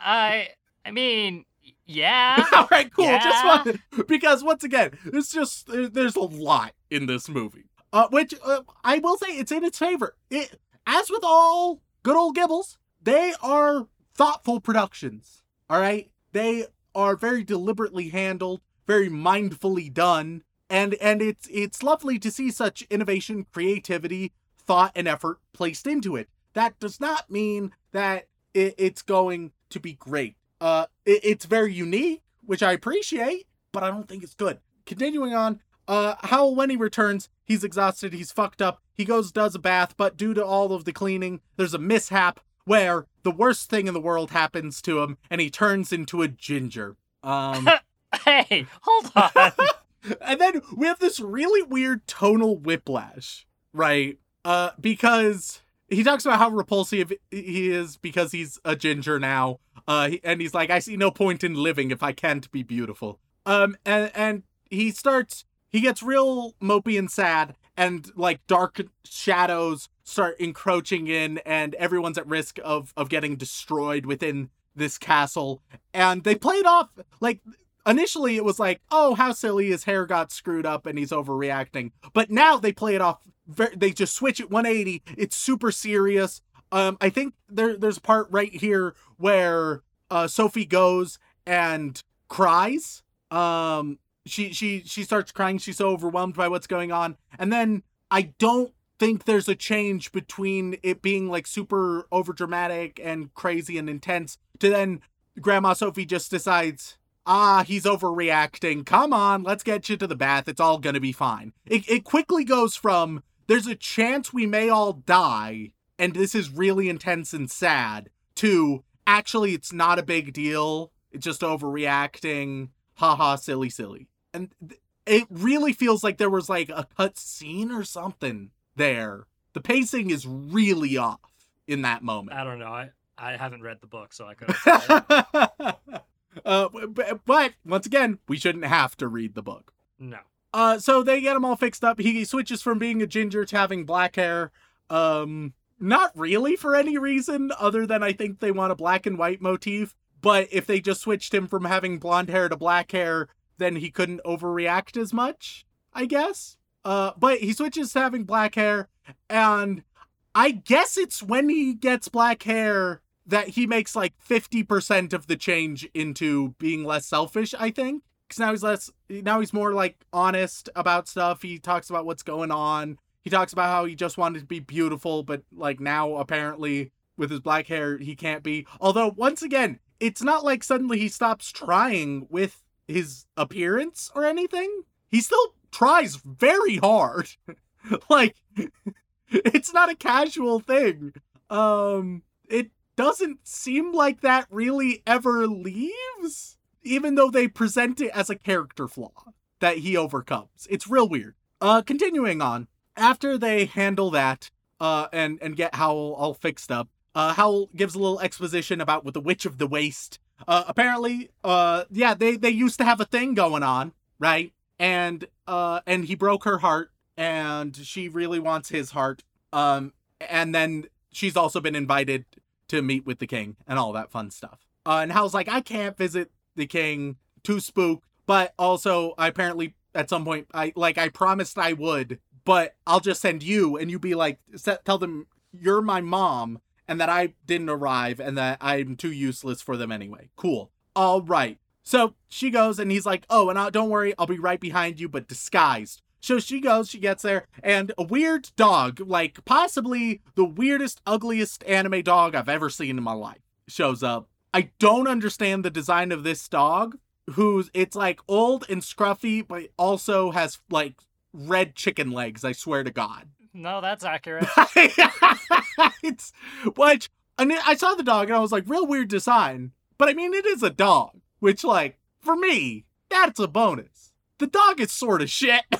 I. I mean, yeah. <laughs> All right, cool. Just Yeah. wanted because once again, it's just there's a lot in this movie. Uh, which uh, I will say it's in its favor. It, as with all good old Gibbles, they are thoughtful productions. All right, they are very deliberately handled, very mindfully done, and and it's it's lovely to see such innovation, creativity, thought, and effort placed into it. That does not mean that it, it's going to be great. Uh, it, it's very unique, which I appreciate, but I don't think it's good. Continuing on, uh, Howl, when he returns, he's exhausted, he's fucked up. He goes, does a bath, but due to all of the cleaning, there's a mishap where the worst thing in the world happens to him, and he turns into a ginger. Um, <laughs> hey, hold on. <laughs> and then we have this really weird tonal whiplash, right? Uh, because he talks about how repulsive he is because he's a ginger now. Uh, and he's like, I see no point in living if I can't be beautiful. Um, and and he starts he gets real mopey and sad, and like dark shadows start encroaching in, and everyone's at risk of of getting destroyed within this castle. And they played off like initially it was like, oh, how silly his hair got screwed up and he's overreacting. But now they play it off. They just switch it 180. It's super serious. Um, I think there there's a part right here where uh, Sophie goes and cries. Um, she she she starts crying. She's so overwhelmed by what's going on, and then I don't think there's a change between it being like super over dramatic and crazy and intense to then Grandma Sophie just decides, ah, he's overreacting. Come on, let's get you to the bath. It's all gonna be fine. It it quickly goes from there's a chance we may all die, and this is really intense and sad, to actually it's not a big deal. It's just overreacting. Haha, silly, silly. And th- it really feels like there was like a cut scene or something there. The pacing is really off in that moment. I don't know. I, I haven't read the book, so I couldn't. <laughs> uh, but, but once again, we shouldn't have to read the book. no. Uh, so they get him all fixed up. He switches from being a ginger to having black hair. Um, not really for any reason other than I think they want a black and white motif. But if they just switched him from having blonde hair to black hair, then he couldn't overreact as much, I guess. Uh, but he switches to having black hair, and I guess it's when he gets black hair that he makes like 50% of the change into being less selfish, I think. Because now he's less, now he's more like honest about stuff. He talks about what's going on. He talks about how he just wanted to be beautiful, but like now apparently with his black hair, he can't be. Although, once again, it's not like suddenly he stops trying with his appearance or anything. He still tries very hard. <laughs> like, <laughs> it's not a casual thing. Um, it doesn't seem like that really ever leaves, even though they present it as a character flaw that he overcomes. It's real weird. Uh, continuing on, after they handle that, uh, and and get Howl all fixed up, uh, Howl gives a little exposition about with the Witch of the Waste. Uh, apparently, uh, yeah, they they used to have a thing going on, right? And uh, and he broke her heart, and she really wants his heart. Um, and then she's also been invited to meet with the king and all that fun stuff. Uh, and Howl's like, I can't visit the king, too spooked. But also, I apparently at some point, I like I promised I would, but I'll just send you, and you be like, tell them you're my mom, and that I didn't arrive, and that I'm too useless for them anyway. Cool. All right. So she goes, and he's like, oh, and I, don't worry, I'll be right behind you, but disguised. So she goes, she gets there, and a weird dog, like possibly the weirdest, ugliest anime dog I've ever seen in my life, shows up. I don't understand the design of this dog, who's it's like old and scruffy, but also has like red chicken legs, I swear to God. No, that's accurate. <laughs> it's which I mean, I saw the dog and I was like, real weird design. But I mean, it is a dog, which like for me, that's a bonus. The dog is sort of shit. <laughs>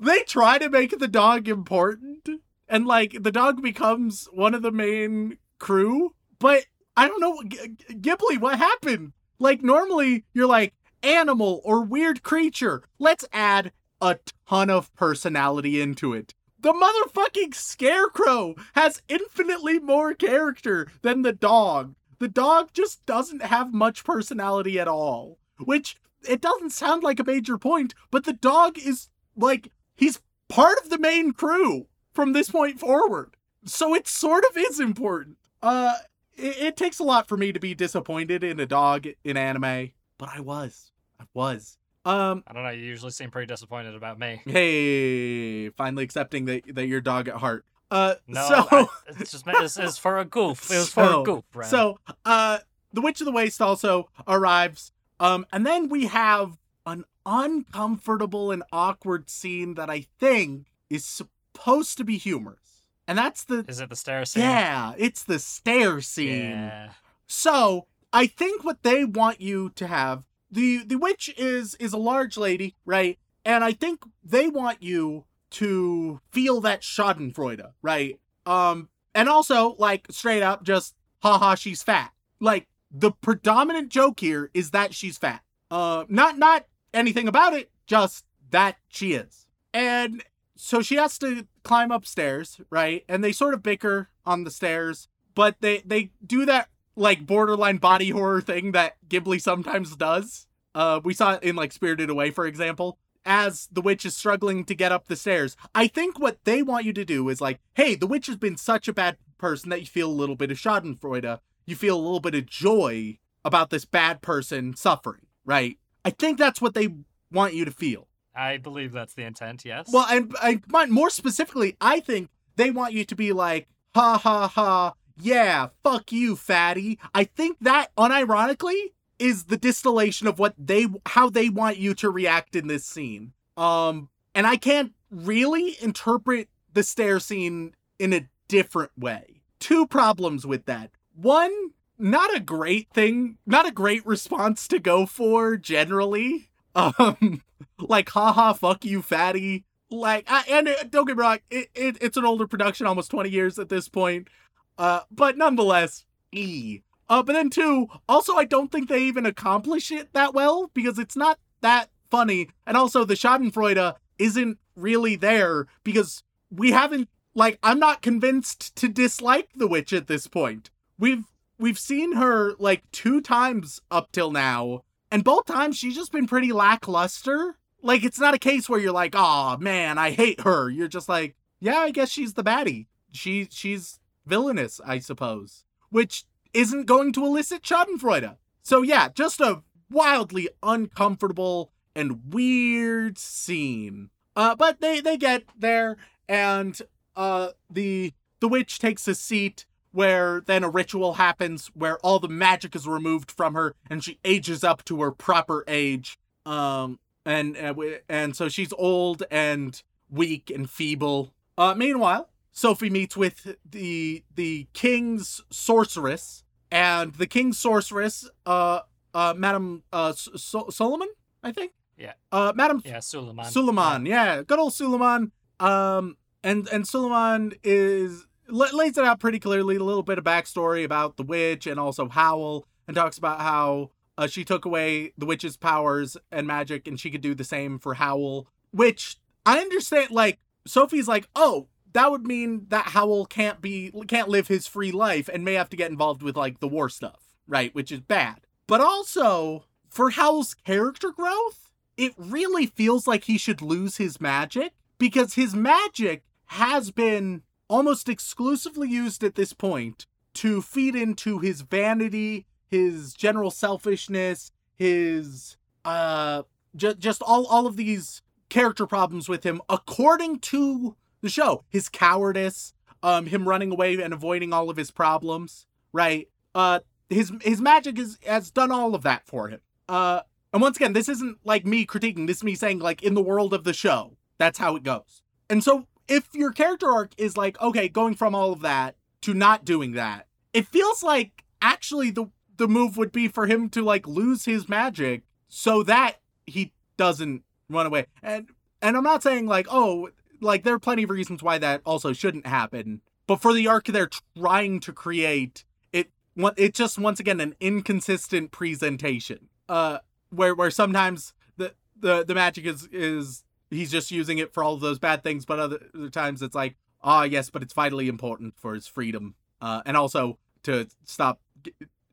they try to make the dog important, and like the dog becomes one of the main crew. But I don't know, G- Ghibli, what happened? Like normally you're like animal or weird creature. Let's add a ton of personality into it. The motherfucking scarecrow has infinitely more character than the dog. The dog just doesn't have much personality at all. Which it doesn't sound like a major point, but the dog is like he's part of the main crew from this point forward. So it sort of is important. Uh it, it takes a lot for me to be disappointed in a dog in anime, but I was. I was. Um I don't know. You usually seem pretty disappointed about me. Hey, finally accepting that that you're dog at heart. Uh, No, so I, <laughs> it's just this is for a goof. It was for So- a goof, Brad. so uh, the Witch of the Waste also arrives. Um, and then we have an uncomfortable and awkward scene that I think is supposed to be humorous, and that's the is it the stair scene? yeah, it's the stair scene. Yeah. So I think what they want you to have the the witch is is a large lady, right? And I think they want you to feel that Schadenfreude, right? Um, and also like straight up just haha she's fat. Like the predominant joke here is that she's fat. Uh, not not anything about it, just that she is. And so she has to climb upstairs, right? And they sort of bicker on the stairs, but they they do that like borderline body horror thing that Ghibli sometimes does. Uh, we saw it in like Spirited Away, for example. As the witch is struggling to get up the stairs, I think what they want you to do is like, hey, the witch has been such a bad person that you feel a little bit of Schadenfreude. You feel a little bit of joy about this bad person suffering, right? I think that's what they want you to feel. I believe that's the intent, yes. Well, and, and more specifically, I think they want you to be like, ha ha ha, yeah, fuck you, fatty. I think that unironically is the distillation of what they how they want you to react in this scene. Um and I can't really interpret the stair scene in a different way. Two problems with that. One, not a great thing, not a great response to go for generally. Um <laughs> like haha fuck you fatty. Like I, and it, don't get me wrong, it, it, it's an older production, almost 20 years at this point. Uh but nonetheless, e uh, but then two, also I don't think they even accomplish it that well because it's not that funny, and also the Schadenfreude isn't really there because we haven't like I'm not convinced to dislike the witch at this point. We've we've seen her like two times up till now, and both times she's just been pretty lackluster. Like it's not a case where you're like, "Oh man, I hate her." You're just like, "Yeah, I guess she's the baddie. She she's villainous, I suppose." Which isn't going to elicit Schadenfreude. So yeah, just a wildly uncomfortable and weird scene. Uh, but they they get there, and uh, the the witch takes a seat where then a ritual happens where all the magic is removed from her, and she ages up to her proper age. Um, and and, and so she's old and weak and feeble. Uh, meanwhile, Sophie meets with the the king's sorceress, and the king's sorceress, uh, uh, Madam uh so- Solomon, I think. Yeah. Uh, Madam. Yeah, Suleiman. Suleiman, yeah. yeah, good old Suleiman. Um, and and Suleiman is lays it out pretty clearly, a little bit of backstory about the witch and also Howl, and talks about how uh, she took away the witch's powers and magic, and she could do the same for Howl. Which I understand. Like Sophie's like, oh, that would mean that Howl can't be can't live his free life and may have to get involved with like the war stuff, right? Which is bad. But also for Howl's character growth, it really feels like he should lose his magic because his magic has been almost exclusively used at this point to feed into his vanity, his general selfishness, his uh ju- just all all of these character problems with him according to the show. His cowardice, um, him running away and avoiding all of his problems, right? Uh, his his magic is has done all of that for him. Uh, and once again, this isn't like me critiquing. This is me saying like in the world of the show, that's how it goes. And so if your character arc is like okay, going from all of that to not doing that, it feels like actually the the move would be for him to like lose his magic so that he doesn't run away. And and I'm not saying like, oh, like there are plenty of reasons why that also shouldn't happen. But for the arc they're trying to create, it it's just once again an inconsistent presentation. Uh, where where sometimes the the the magic is is he's just using it for all of those bad things, but other, other times it's like, ah, oh, yes, but it's vitally important for his freedom, uh, and also to stop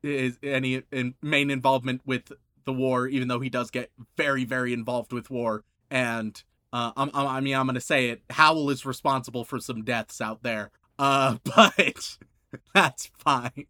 his any in, main involvement with the war, even though he does get very very involved with war and uh, I'm, i mean, I'm gonna say it. Howl is responsible for some deaths out there. Uh, <laughs> but <laughs> that's fine.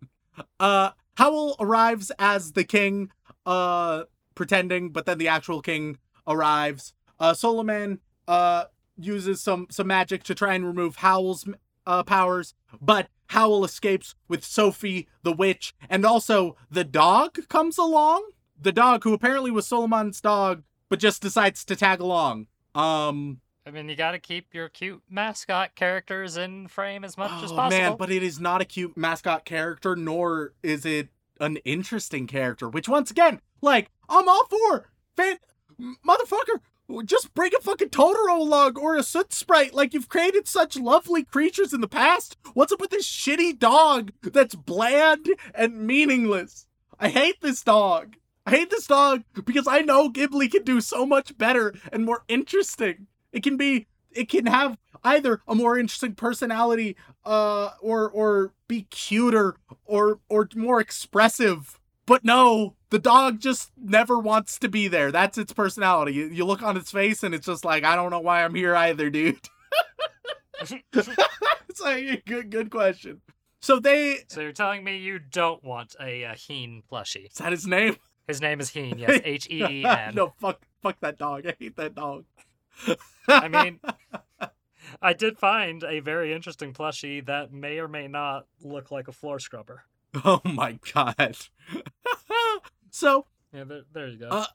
Uh, Howl arrives as the king, uh, pretending, but then the actual king arrives. Uh, Solomon, uh, uses some some magic to try and remove Howl's uh powers, but Howl escapes with Sophie, the witch, and also the dog comes along. The dog, who apparently was Solomon's dog, but just decides to tag along. Um, I mean, you got to keep your cute mascot characters in frame as much oh, as possible. Man, but it is not a cute mascot character, nor is it an interesting character. Which, once again, like I'm all for. Fan, motherfucker, just bring a fucking Totoro log or a soot sprite. Like you've created such lovely creatures in the past. What's up with this shitty dog that's bland and meaningless? I hate this dog. I hate this dog because I know Ghibli can do so much better and more interesting. It can be it can have either a more interesting personality uh or or be cuter or or more expressive. But no, the dog just never wants to be there. That's its personality. You, you look on its face and it's just like, I don't know why I'm here either, dude. <laughs> it's like a good good question. So they So you're telling me you don't want a, uh Heen plushie? is that his name? His name is Heen. Yes, <laughs> H E E N. no, fuck fuck that dog. I hate that dog. I mean, I did find a very interesting plushie that may or may not look like a floor scrubber. Oh my god. <laughs> so, Yeah, there, there you go. Uh,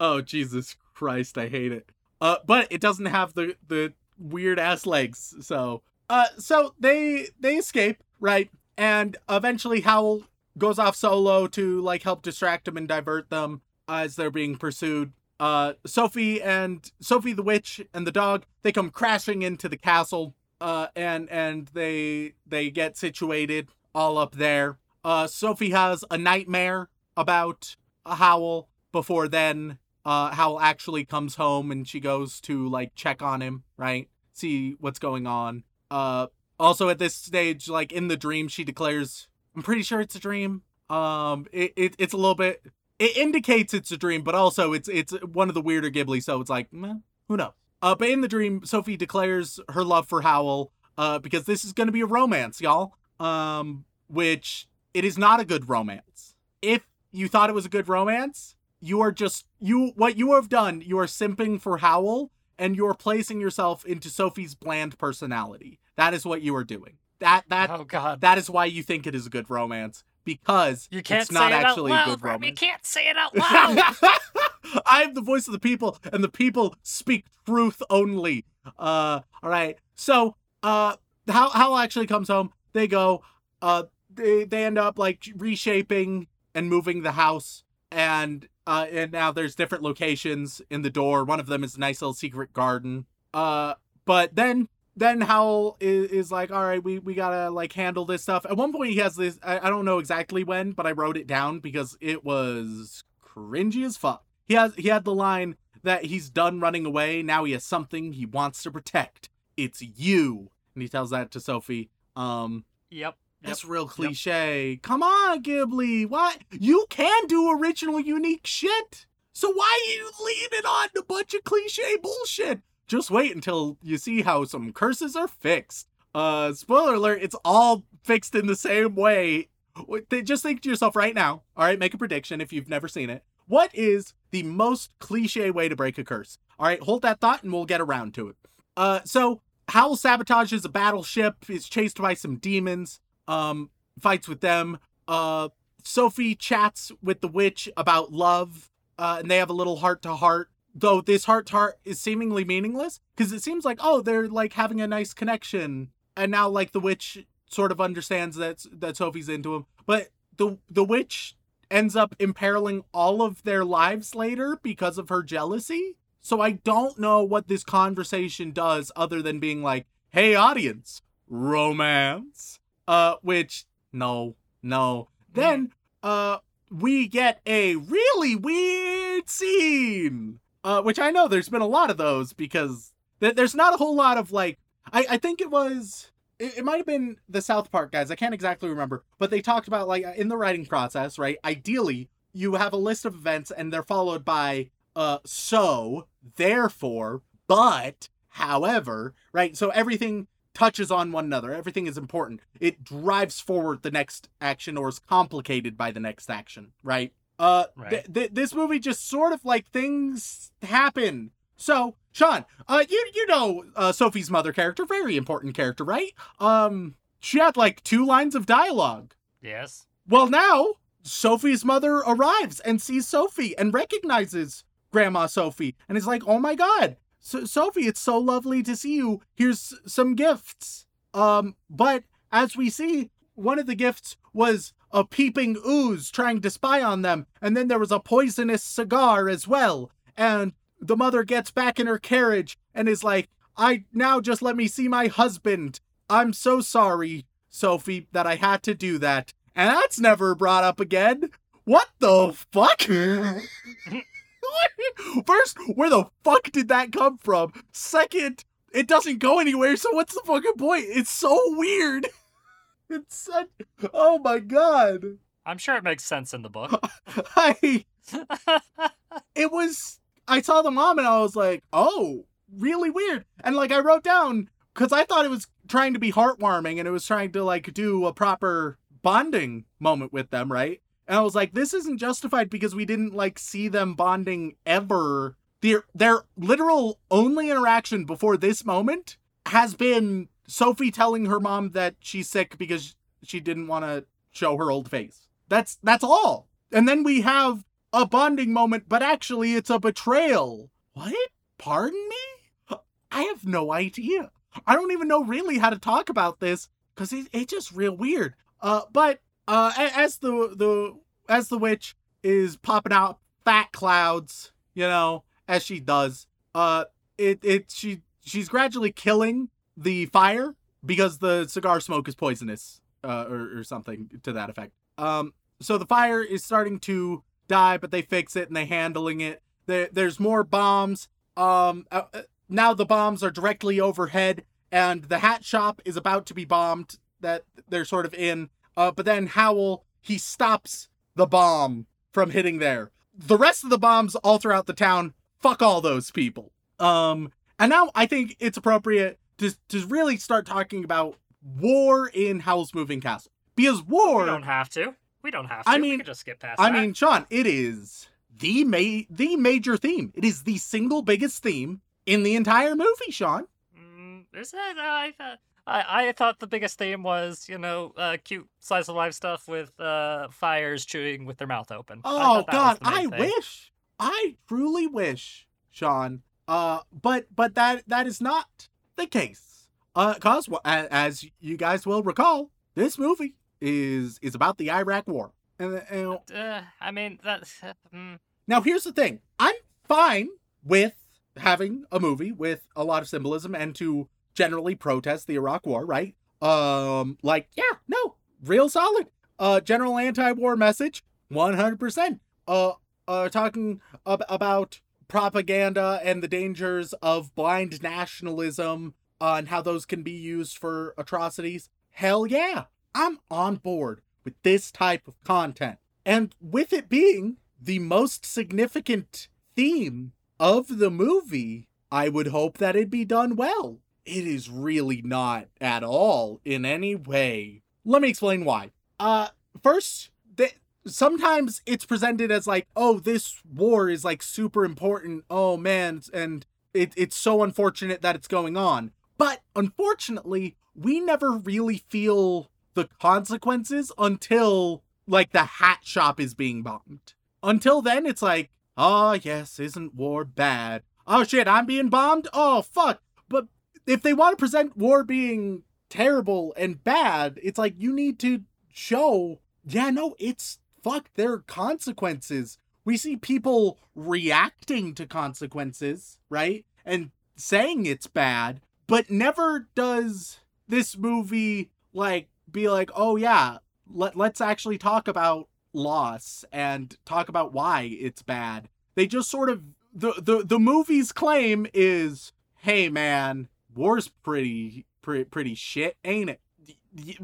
oh Jesus Christ, I hate it. Uh, but it doesn't have the the weird ass legs. So, uh, so they they escape right, and eventually Howl goes off solo to like help distract them and divert them as they're being pursued. Uh, Sophie and Sophie the witch and the dog they come crashing into the castle. Uh, and and they they get situated all up there. Uh, Sophie has a nightmare about Howl before then uh Howl actually comes home and she goes to like check on him, right? See what's going on. Uh also at this stage like in the dream she declares I'm pretty sure it's a dream. Um it, it it's a little bit it indicates it's a dream, but also it's it's one of the weirder Ghibli, so it's like, meh, who knows. Uh but in the dream Sophie declares her love for Howl uh because this is going to be a romance, y'all. Um which it is not a good romance. If you thought it was a good romance, you are just you what you have done you are simping for howl and you're placing yourself into sophie's bland personality that is what you are doing that that oh God. that is why you think it is a good romance because you can't it's not actually out a good Rob. You can't say it out loud. <laughs> i'm the voice of the people and the people speak truth only uh all right so uh howl howl actually comes home they go uh they they end up like reshaping and moving the house and uh and now there's different locations in the door one of them is a nice little secret garden uh but then then Howl is, is like, all right, we, we gotta like handle this stuff. At one point, he has this. I, I don't know exactly when, but I wrote it down because it was cringy as fuck. He has he had the line that he's done running away. Now he has something he wants to protect. It's you, and he tells that to Sophie. Um, yep. that's real cliche. Come on, Ghibli. Why you can do original, unique shit. So why are you leaning on a bunch of cliche bullshit? Just wait until you see how some curses are fixed. Uh, spoiler alert, it's all fixed in the same way. Just think to yourself right now. All right, make a prediction if you've never seen it. What is the most cliche way to break a curse? All right, hold that thought and we'll get around to it. Uh, so Howl sabotages a battleship, is chased by some demons, um, fights with them. Uh, Sophie chats with the witch about love, uh, and they have a little heart to heart. Though this heart to heart is seemingly meaningless, because it seems like oh they're like having a nice connection, and now like the witch sort of understands that that Sophie's into him, but the the witch ends up imperiling all of their lives later because of her jealousy. So I don't know what this conversation does other than being like, "Hey audience, romance." Uh which no, no. Then uh we get a really weird scene. Uh which I know there's been a lot of those because th- there's not a whole lot of like I I think it was it, it might have been the South Park guys. I can't exactly remember, but they talked about like in the writing process, right? Ideally, you have a list of events and they're followed by uh so, therefore, but, however, right? So everything touches on one another. Everything is important. It drives forward the next action or is complicated by the next action, right? Uh Right. th- th- this movie just sort of like things happen. So, Sean, uh you you know uh Sophie's mother character, very important character, right? Um she had like two lines of dialogue. Yes. Well, now Sophie's mother arrives and sees Sophie and recognizes Grandma Sophie and is like, "Oh my God, so- Sophie, it's so lovely to see you. Here's some gifts." Um, but as we see, one of the gifts was a peeping ooze trying to spy on them, and then there was a poisonous cigar as well. And the mother gets back in her carriage and is like, "I now just let me see my husband. I'm so sorry, Sophie, that I had to do that." And that's never brought up again. What the fuck? <laughs> First, where the fuck did that come from? Second, it doesn't go anywhere, so what's the fucking point? It's so weird. <laughs> It's such. Oh my god. I'm sure it makes sense in the book. <laughs> I. <laughs> It was. I saw the mom and I was like, oh, really weird. And like, I wrote down, because I thought it was trying to be heartwarming and it was trying to like do a proper bonding moment with them, right? And I was like, this isn't justified because we didn't like see them bonding ever. Their their literal only interaction before this moment has been Sophie telling her mom that she's sick because she didn't want to show her old face. That's that's all. And then we have a bonding moment, but actually it's a betrayal. What? Pardon me? I have no idea. I don't even know really how to talk about this because it, it's just real weird. Uh, but uh, as the the as the witch is popping out fat clouds, you know, as she does, uh, it it she she's gradually killing the fire because the cigar smoke is poisonous, uh, or, or something to that effect. Um, so the fire is starting to die, but they fix it and they're handling it. There, there's more bombs. Um, uh, uh, now the bombs are directly overhead, and the hat shop is about to be bombed. That they're sort of in. Uh, but then Howl he stops the bomb from hitting there. The rest of the bombs all throughout the town. Fuck all those people. Um, and now I think it's appropriate to to really start talking about war in Howl's Moving Castle because war. We don't have to. We don't have to. I we mean- can just skip past I that. mean, Sean, it is the ma- the major theme. It is the single biggest theme in the entire movie, Sean. Mm, is it? Uh, I thought. I, I thought the biggest theme was, you know, uh, cute slice of life stuff with uh, fires chewing with their mouth open. Oh was God, I thing. wish, I truly wish, Sean. Uh, but but that that is not the case. Uh, cause as you guys will recall, this movie is is about the Iraq War. And, and Uh, I mean, that. Mm, Now, here's the thing I'm fine with having a movie with a lot of symbolism and to generally protest the Iraq War, right? Um, like, yeah, no, real solid. Uh, general anti war message, 100%. Uh, uh, talking ab- about propaganda and the dangers of blind nationalism uh, and how those can be used for atrocities. Hell yeah, I'm on board with this type of content. And with it being the most significant theme of the movie, I would hope that it be done well. It is really not at all in any way. Let me explain why. Uh, first, th- sometimes it's presented as like, oh, this war is like super important. Oh man, and it, it's so unfortunate that it's going on. But unfortunately, we never really feel the consequences until like the hat shop is being bombed. Until then, it's like, oh yes, isn't war bad? Oh shit, I'm being bombed? Oh fuck. But if they want to present war being terrible and bad, it's like you need to show, yeah, no, it's fuck, there are consequences. We see people reacting to consequences, right? And saying it's bad, but never does this movie like be like, oh yeah, let, let's actually talk about loss and talk about why it's bad. They just sort of the the the movie's claim is, "Hey man, war's pretty pretty pretty shit, ain't it?"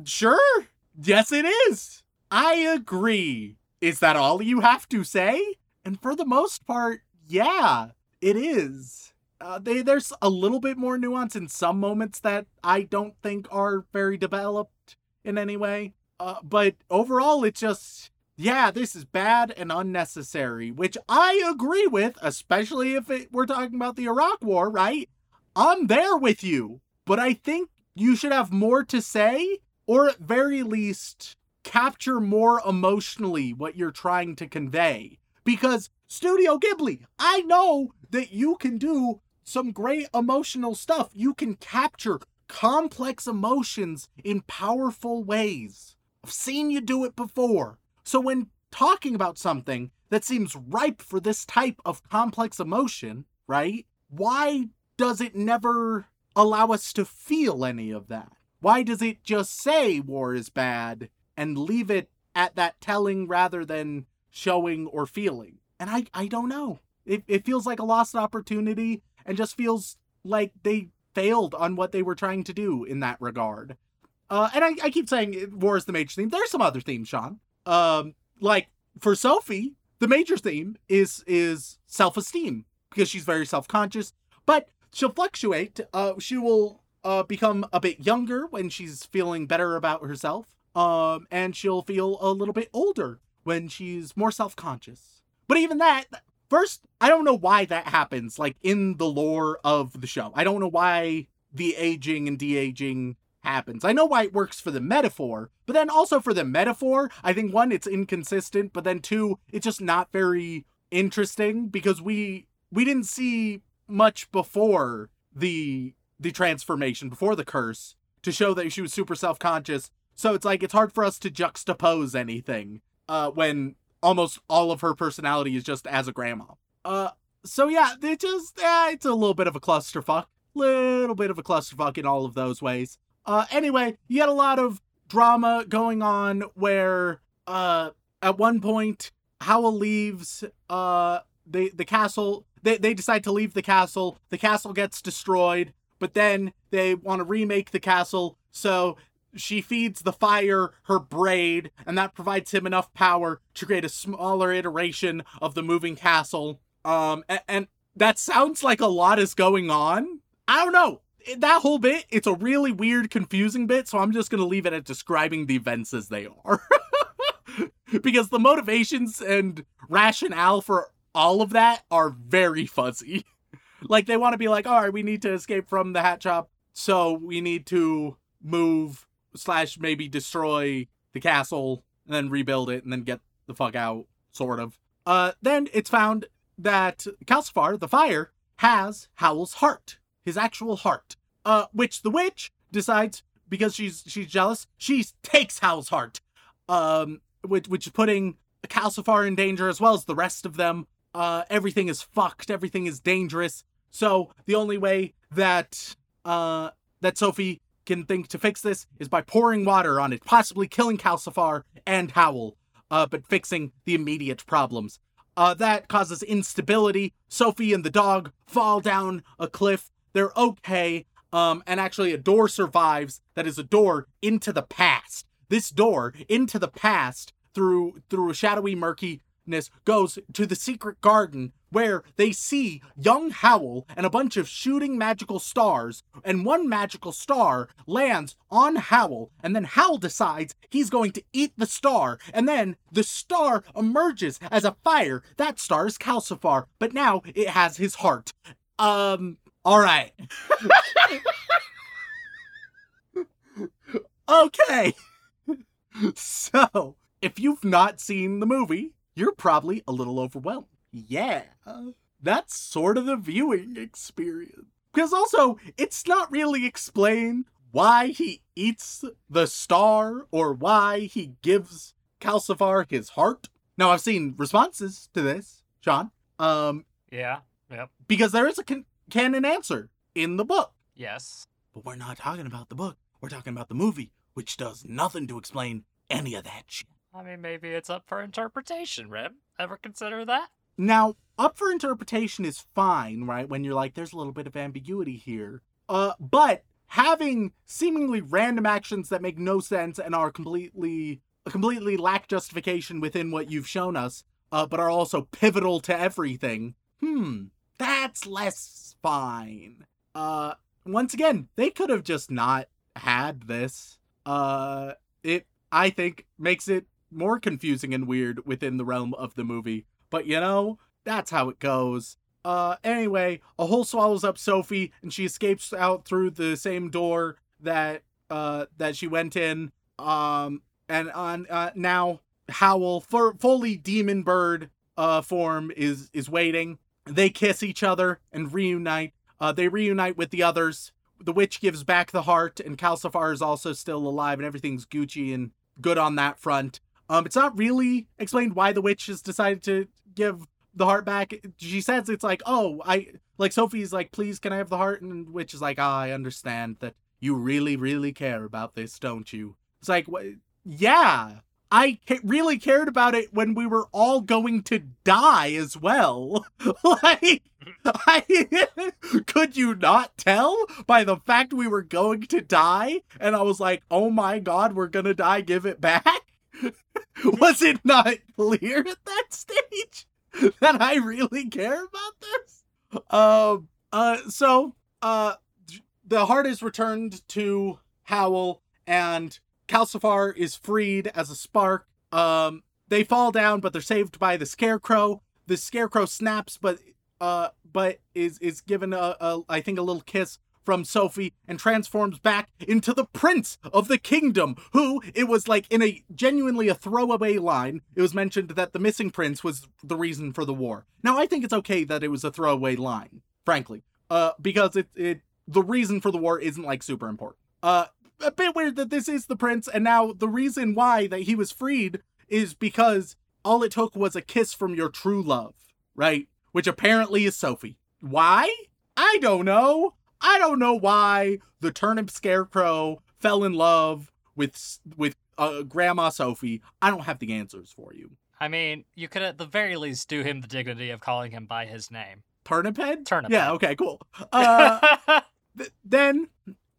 Sure. Yes it is. I agree. Is that all you have to say? And for the most part, yeah, it is. Uh, they, there's a little bit more nuance in some moments that I don't think are very developed in any way. Uh, but overall, it's just, yeah, this is bad and unnecessary, which I agree with, especially if it, we're talking about the Iraq War, right? I'm there with you. But I think you should have more to say, or at very least, capture more emotionally what you're trying to convey. Because Studio Ghibli, I know that you can do some great emotional stuff. You can capture complex emotions in powerful ways. I've seen you do it before. So when talking about something that seems ripe for this type of complex emotion, right? Why does it never allow us to feel any of that? Why does it just say war is bad and leave it at that telling rather than showing or feeling. And I, I don't know. It, it feels like a lost opportunity and just feels like they failed on what they were trying to do in that regard. Uh, and I, I keep saying war is the major theme. There's some other themes, Sean. Um, like for Sophie, the major theme is is self-esteem because she's very self-conscious, but she'll fluctuate. Uh, she will uh, become a bit younger when she's feeling better about herself. Um, and she'll feel a little bit older when she's more self-conscious. But even that, first, I don't know why that happens, like in the lore of the show. I don't know why the aging and de-aging happens. I know why it works for the metaphor, but then also for the metaphor, I think one, it's inconsistent, but then two, it's just not very interesting because we we didn't see much before the the transformation, before the curse, to show that she was super self-conscious. So it's like it's hard for us to juxtapose anything uh when almost all of her personality is just as a grandma. Uh so yeah, it just eh, it's a little bit of a clusterfuck. Little bit of a clusterfuck in all of those ways. Uh, anyway, you had a lot of drama going on where uh, at one point Howl leaves uh, the the castle. They they decide to leave the castle. The castle gets destroyed, but then they want to remake the castle. So she feeds the fire her braid, and that provides him enough power to create a smaller iteration of the moving castle. Um, and, and that sounds like a lot is going on. I don't know that whole bit, it's a really weird, confusing bit, so I'm just gonna leave it at describing the events as they are. <laughs> because the motivations and rationale for all of that are very fuzzy. <laughs> like they want to be like, all right, we need to escape from the hat shop, so we need to move slash maybe destroy the castle and then rebuild it and then get the fuck out, sort of. Uh, then it's found that Calcifer, the fire, has Howl's heart his actual heart. Uh, which the witch decides because she's she's jealous, she takes Howl's heart. Um, which which is putting Calcifer in danger as well as the rest of them. Uh, everything is fucked. Everything is dangerous. So the only way that uh that Sophie can think to fix this is by pouring water on it, possibly killing Calcifer and Howl, uh, but fixing the immediate problems. Uh, that causes instability. Sophie and the dog fall down a cliff they're okay. Um, and actually, a door survives that is a door into the past. This door into the past through through a shadowy murkiness goes to the secret garden where they see young Howl and a bunch of shooting magical stars, and one magical star lands on Howl, and then Howl decides he's going to eat the star, and then the star emerges as a fire. That star is Calcifer, but now it has his heart. Um, all right. <laughs> okay. <laughs> So, if you've not seen the movie, you're probably a little overwhelmed. Yeah. That's sort of the viewing experience. Because also, it's not really explained why he eats the star or why he gives Calcifer his heart. Now, I've seen responses to this, Sean. Um, yeah, yep. Because there is a con- canon answer in the book. Yes. But we're not talking about the book. We're talking about the movie, which does nothing to explain any of that shit. I mean, maybe it's up for interpretation, Rem. Ever consider that? Now, up for interpretation is fine, right? When you're like, there's a little bit of ambiguity here. Uh, but having seemingly random actions that make no sense and are completely completely lack justification within what you've shown us, uh, but are also pivotal to everything. Hmm, that's less fine. Uh, once again, they could have just not had this. Uh, it, I think, makes it more confusing and weird within the realm of the movie. But you know, that's how it goes. Uh, anyway, a hole swallows up Sophie, and she escapes out through the same door that uh that she went in. Um, and on uh, now Howl, for fully demon bird uh form, is is waiting. They kiss each other and reunite. Uh, they reunite with the others. The witch gives back the heart, and Calcifer is also still alive, and everything's Gucci and good on that front. Um, it's not really explained why the witch has decided to give the heart back. She says it's like, oh, I like Sophie's like, please, can I have the heart? And which is like, ah, I understand that you really, really care about this, don't you? It's like, what? Yeah, I ca- really cared about it when we were all going to die as well. <laughs> like, <laughs> I, <laughs> could you not tell by the fact we were going to die? And I was like, oh my god, we're gonna die, give it back? <laughs> was it not clear at that stage <laughs> that I really care about this? Um, uh, so, uh, the heart is returned to Howl and Calcifer is freed as a spark. Um, they fall down, but they're saved by the Scarecrow. The Scarecrow snaps, but uh, but is is given a, a I think a little kiss from Sophie and transforms back into the Prince of the Kingdom, who it was like in a genuinely a throwaway line. It was mentioned that the missing prince was the reason for the war. Now I think it's okay that it was a throwaway line, frankly, uh, because it it the reason for the war isn't like super important. Uh, a bit weird that this is the prince, and now the reason why that he was freed is because all it took was a kiss from your true love, right? Which apparently is Sophie. Why? I don't know. I don't know why the turnip scarecrow fell in love with with uh, Grandma Sophie. I don't have the answers for you. I mean, you could at the very least do him the dignity of calling him by his name. Turnip head. Turnip. Yeah. Okay. Cool. <laughs> Uh, th- then,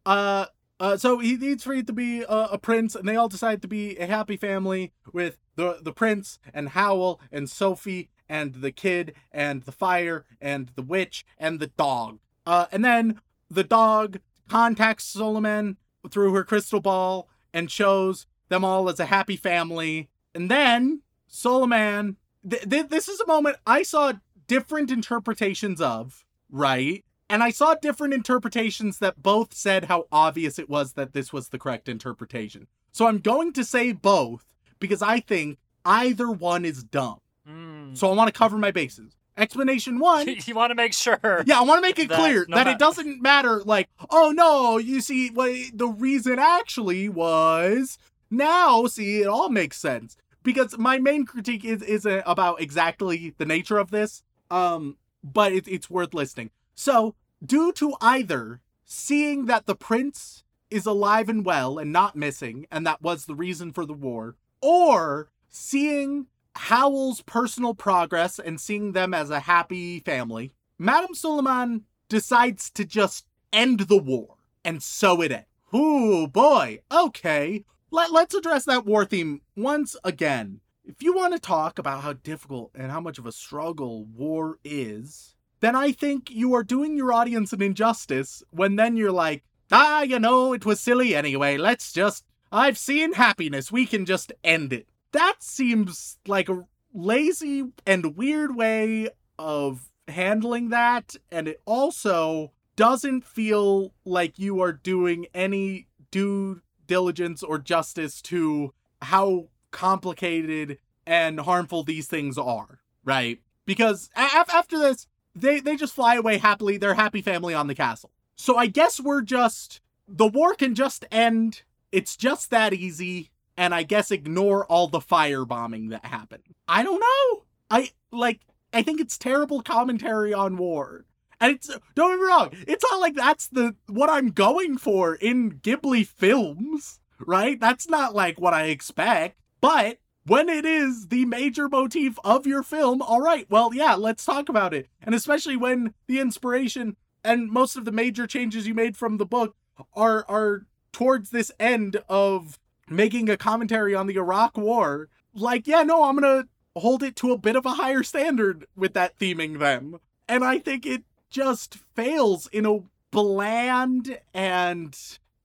uh, uh, so he needs free to be a, a prince, and they all decide to be a happy family with the the prince and Howl and Sophie and the kid and the fire and the witch and the dog. Uh, and then the dog contacts Suliman through her crystal ball and shows them all as a happy family. And then Suliman, th- th- this is a moment I saw different interpretations of, right? And I saw different interpretations that both said how obvious it was that this was the correct interpretation. So I'm going to say both because I think either one is dumb. Mm. So I want to cover my bases. Explanation one <laughs> you want to make sure. yeah, I want to make it That clear no that ma- it doesn't matter. Like, oh no, you see, what the reason actually was now. See, it all makes sense because my main critique is isn't about exactly the nature of this. Um, but it, it's worth listening. So, due to either seeing that the prince is alive and well and not missing, and that was the reason for the war, or seeing Howl's personal progress and seeing them as a happy family, Madame Suliman decides to just end the war. And so it ends. Ooh, boy. Okay. Let, let's address that war theme once again. If you want to talk about how difficult and how much of a struggle war is, then I think you are doing your audience an injustice when then you're like, ah, you know, it was silly anyway. Let's just, I've seen happiness. We can just end it. That seems like a lazy and weird way of handling that. And it also doesn't feel like you are doing any due diligence or justice to how complicated and harmful these things are, right? Because a- after this, they they just fly away happily. They're happy family on the castle. So I guess we're just the war can just end. It's just that easy. And I guess ignore all the firebombing that happened. I don't know. I like I think it's terrible commentary on war. And it's don't get me wrong, it's not like that's the what I'm going for in Ghibli films, right? That's not like what I expect. But when it is the major motif of your film, all right, well, yeah, let's talk about it. And especially when the inspiration and most of the major changes you made from the book are are towards this end of making a commentary on the Iraq war. Like, yeah, no, I'm going to hold it to a bit of a higher standard with that theming then. And I think it just fails in a bland and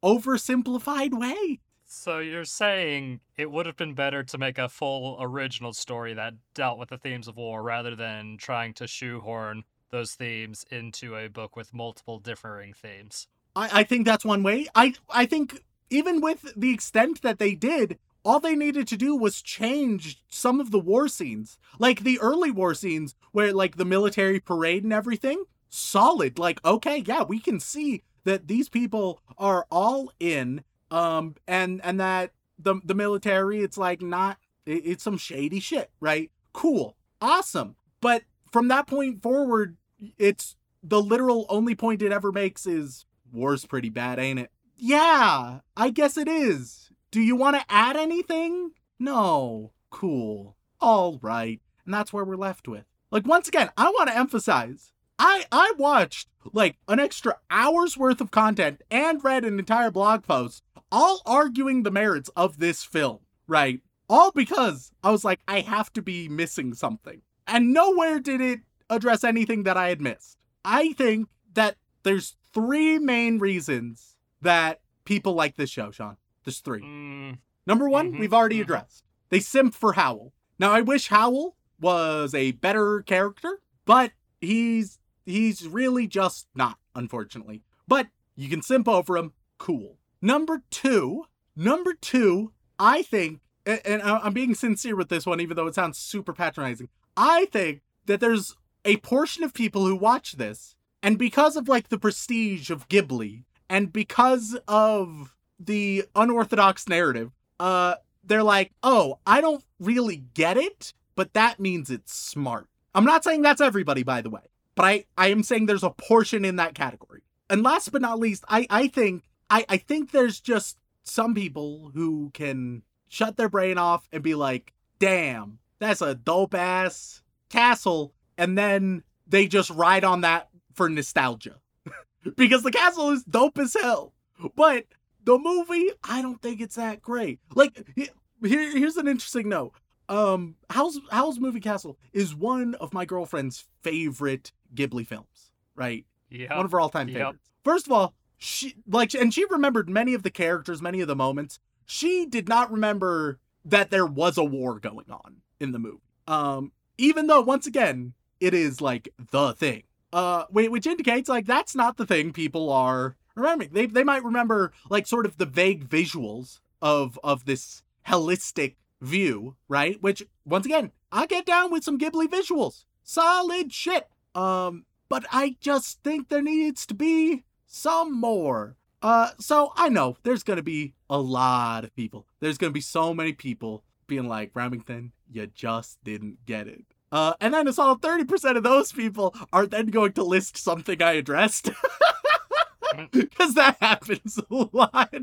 oversimplified way. So you're saying it would have been better to make a full original story that dealt with the themes of war rather than trying to shoehorn those themes into a book with multiple differing themes. I, I think that's one way. I I think even with the extent that they did, all they needed to do was change some of the war scenes. Like the early war scenes where like the military parade and everything, solid. Like, okay, yeah, we can see that these people are all in um and and that the the military it's like not it, it's some shady shit, right? Cool. Awesome. But from that point forward, it's the literal only point it ever makes is war's pretty bad, ain't it? Yeah, I guess it is. Do you want to add anything? no, cool, all right. And that's where we're left with. Like, once again, I want to emphasize I, I watched like an extra hour's worth of content and read an entire blog post, all arguing the merits of this film, right? All because I was like, I have to be missing something. And nowhere did it address anything that I had missed. I think that there's three main reasons that people like this show, Sean. There's three. Mm, Number one, Mhm, we've already mhm. addressed. They simp for Howl. Now I wish Howl was a better character, but he's he's really just not, unfortunately. But you can simp over him, cool. Number two, number two, I think, and I'm being sincere with this one, even though it sounds super patronizing. I think that there's a portion of people who watch this, and because of like the prestige of Ghibli, and because of the unorthodox narrative, uh, they're like, oh, I don't really get it, but that means it's smart. I'm not saying that's everybody, by the way, but I, I am saying there's a portion in that category. And last but not least, I, I think I, I think there's just some people who can shut their brain off and be like, damn, that's a dope ass castle, and then they just ride on that for nostalgia. Because the castle is dope as hell. But the movie, I don't think it's that great. Like here, here's an interesting note. Um, Howl's Howl's Moving Castle is one of my girlfriend's favorite Ghibli films. Right, yeah. one of her all-time Yep. favorites. First of all, she like, and she remembered many of the characters, many of the moments. She did not remember that there was a war going on in the movie. Um, even though once again, it is like the thing. Uh, which indicates like that's not the thing people are remembering. They they might remember like sort of the vague visuals of of this holistic view, right? Which once again, I get down with some Ghibli visuals. Solid shit. Um, but I just think there needs to be some more. Uh, so I know there's gonna be a lot of people. There's gonna be so many people being like, Remington, you just didn't get it. Uh, and then a solid 30% of those people are then going to list something I addressed. <laughs> <laughs> Because that happens a lot.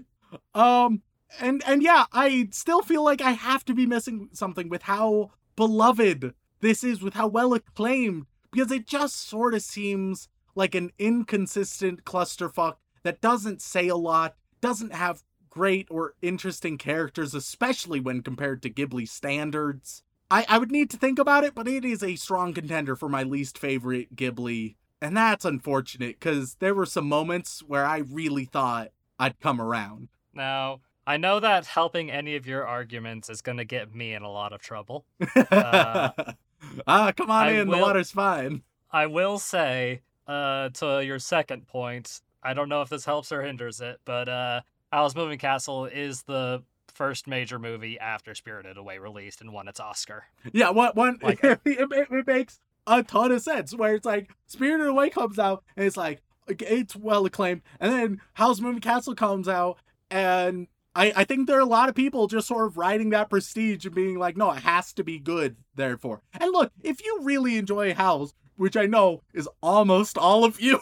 Um, and and yeah, I still feel like I have to be missing something with how beloved this is, with how well acclaimed, because it just sort of seems like an inconsistent clusterfuck that doesn't say a lot, doesn't have great or interesting characters, especially when compared to Ghibli standards. I, I would need to think about it, but it is a strong contender for my least favorite Ghibli. And that's unfortunate because there were some moments where I really thought I'd come around. Now, I know that helping any of your arguments is going to get me in a lot of trouble. Uh, <laughs> ah, come on I in. The water's fine. I will say, uh, to your second point, I don't know if this helps or hinders it, but uh, Howl's Moving Castle is the first major movie after Spirited Away released and won its Oscar. Yeah, what one Like- <laughs> it, it, it makes a ton of sense where it's like Spirited Away comes out and it's like it's well acclaimed, and then Howl's Moving Castle comes out and I, I think there are a lot of people just sort of riding that prestige and being like, no, it has to be good, therefore. And look, if you really enjoy Howl's, which I know is almost all of you,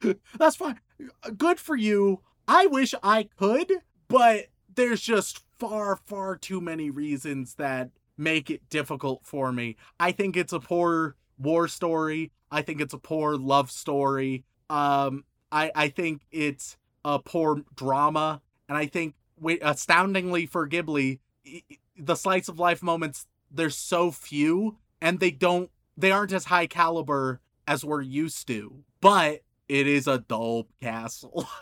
<laughs> that's fine. Good for you. I wish I could, but there's just far, far too many reasons that make it difficult for me. I think it's a poor war story. I think it's a poor love story. Um, I I think it's a poor drama, and I think astoundingly for Ghibli, the slice of life moments there's so few, and they don't they aren't as high caliber as we're used to. But it is a dope castle. <laughs>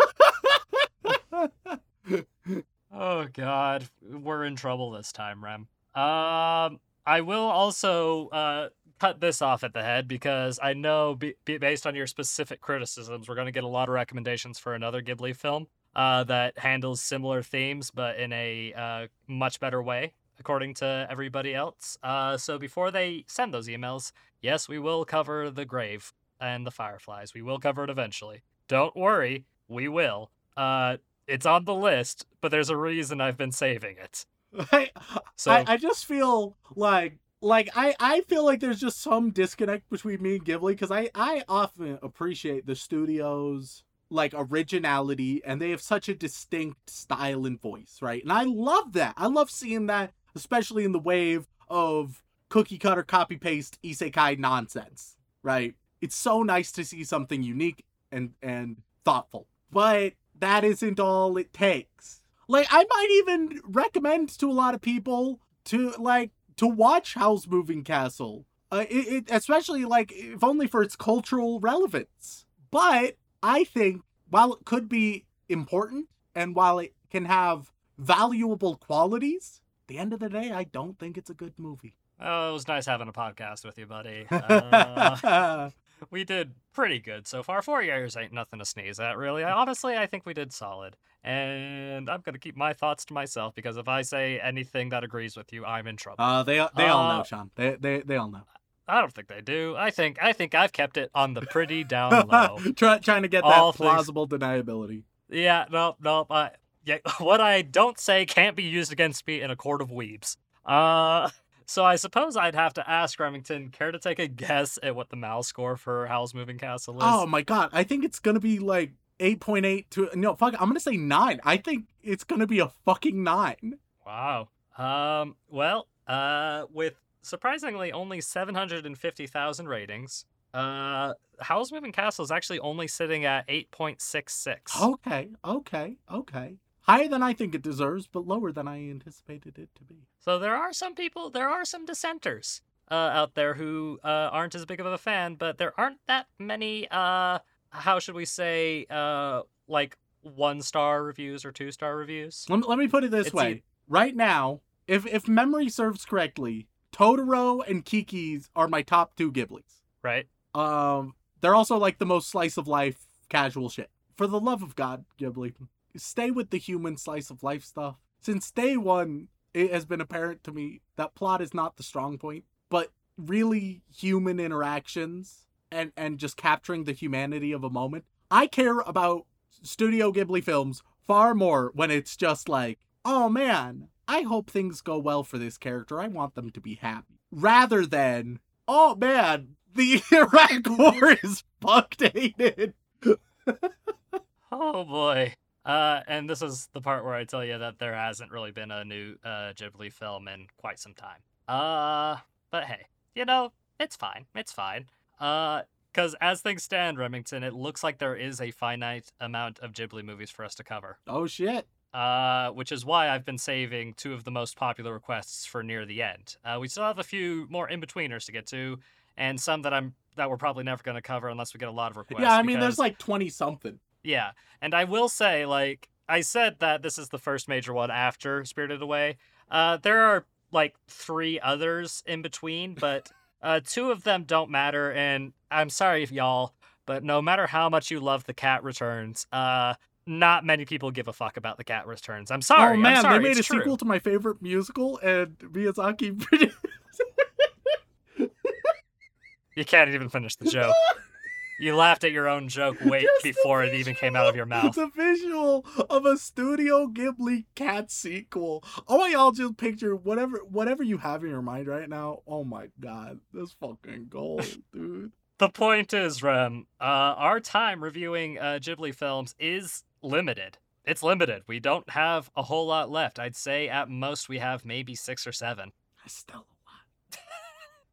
<laughs> Oh God, we're in trouble this time, Rem. Um, I will also uh cut this off at the head because I know, be, based on your specific criticisms, we're going to get a lot of recommendations for another Ghibli film uh that handles similar themes but in a uh much better way, according to everybody else. Uh, so before they send those emails, yes, we will cover the grave and the fireflies. We will cover it eventually. Don't worry, we will. Uh, it's on the list, but there's a reason I've been saving it. I, So I, I just feel like like I, I feel like there's just some disconnect between me and Ghibli because I, I often appreciate the studio's like originality and they have such a distinct style and voice, right? And I love that. I love seeing that, especially in the wave of cookie cutter copy paste isekai nonsense, right? It's so nice to see something unique and and thoughtful. But that isn't all it takes. Like I might even recommend to a lot of people to like to watch Howl's Moving Castle. Uh, it, it especially like if only for its cultural relevance. But I think while it could be important and while it can have valuable qualities, at the end of the day, I don't think it's a good movie. Oh, it was nice having a podcast with you, buddy. <laughs> Uh, we did pretty good so far. Four years ain't nothing to sneeze at, really. I, honestly, I think we did solid. And I'm gonna keep my thoughts to myself because if I say anything that agrees with you, I'm in trouble. uh, they they all know, Uh, Sean. They they they all know. I don't think they do. I think I think I've kept it on the pretty <laughs> down low. Try, trying to get All that things- plausible deniability. Yeah, no, no. I, yeah, <laughs> what I don't say can't be used against me in a court of weebs. Uh, <laughs> so I suppose I'd have to ask Remington, care to take a guess at what the MAL score for Howl's Moving Castle is? Oh my god, I think it's gonna be like eight point eight to no fuck. I'm gonna say nine. I think it's gonna be a fucking nine. Wow. Um. Well. Uh. With surprisingly only seven hundred and fifty thousand ratings. Uh. Howl's Moving Castle is actually only sitting at eight point six six. Okay, okay, okay. Higher than I think it deserves, but lower than I anticipated it to be. So there are some people, there are some dissenters uh, out there who uh, aren't as big of a fan, but there aren't that many. Uh, how should we say? Uh, like one star reviews or two star reviews. Let me, let me put it this It's way. e- Right now, if if memory serves correctly, Totoro and Kiki's are my top two Ghiblis. Right. Um, they're also like the most slice of life casual shit. For the love of God, Ghibli, stay with the human slice of life stuff. Since day one, it has been apparent to me that plot is not the strong point, but really human interactions and and just capturing the humanity of a moment. I care about Studio Ghibli films far more when it's just like, oh man, I hope things go well for this character. I want them to be happy. Rather than, oh man, the <laughs> Iraq war is fucked hated. <laughs> Oh boy. Uh, and this is the part where I tell you that there hasn't really been a new uh, Ghibli film in quite some time. Uh, but hey, you know, it's fine. It's fine. Uh, because as things stand, Remington, it looks like there is a finite amount of Ghibli movies for us to cover. Oh shit. Uh, which is why I've been saving two of the most popular requests for near the end. Uh, we still have a few more in betweeners to get to, and some that I'm that we're probably never going to cover unless we get a lot of requests. yeah, I mean, there's like 20 something. Yeah, and I will say, like I said, that this is the first major one after Spirited Away. Uh, there are like three others in between, but <laughs> uh, two of them don't matter. And I'm sorry, if y'all, but no matter how much you love The Cat Returns, uh, not many people give a fuck about The Cat Returns. I'm sorry. oh man, sorry, they made a true. sequel to my favorite musical, and Miyazaki <laughs> produced. You can't even finish the joke. <laughs> you laughed at your own joke way Just before it even came out of your mouth. The visual of a Studio Ghibli cat sequel. I want y'all just picture whatever whatever you have in your mind right now. Oh my god, this fucking gold, <laughs> dude. The point is, Rem, uh, our time reviewing uh, Ghibli films is limited. It's limited. We don't have a whole lot left. I'd say at most we have maybe six or seven. That's still.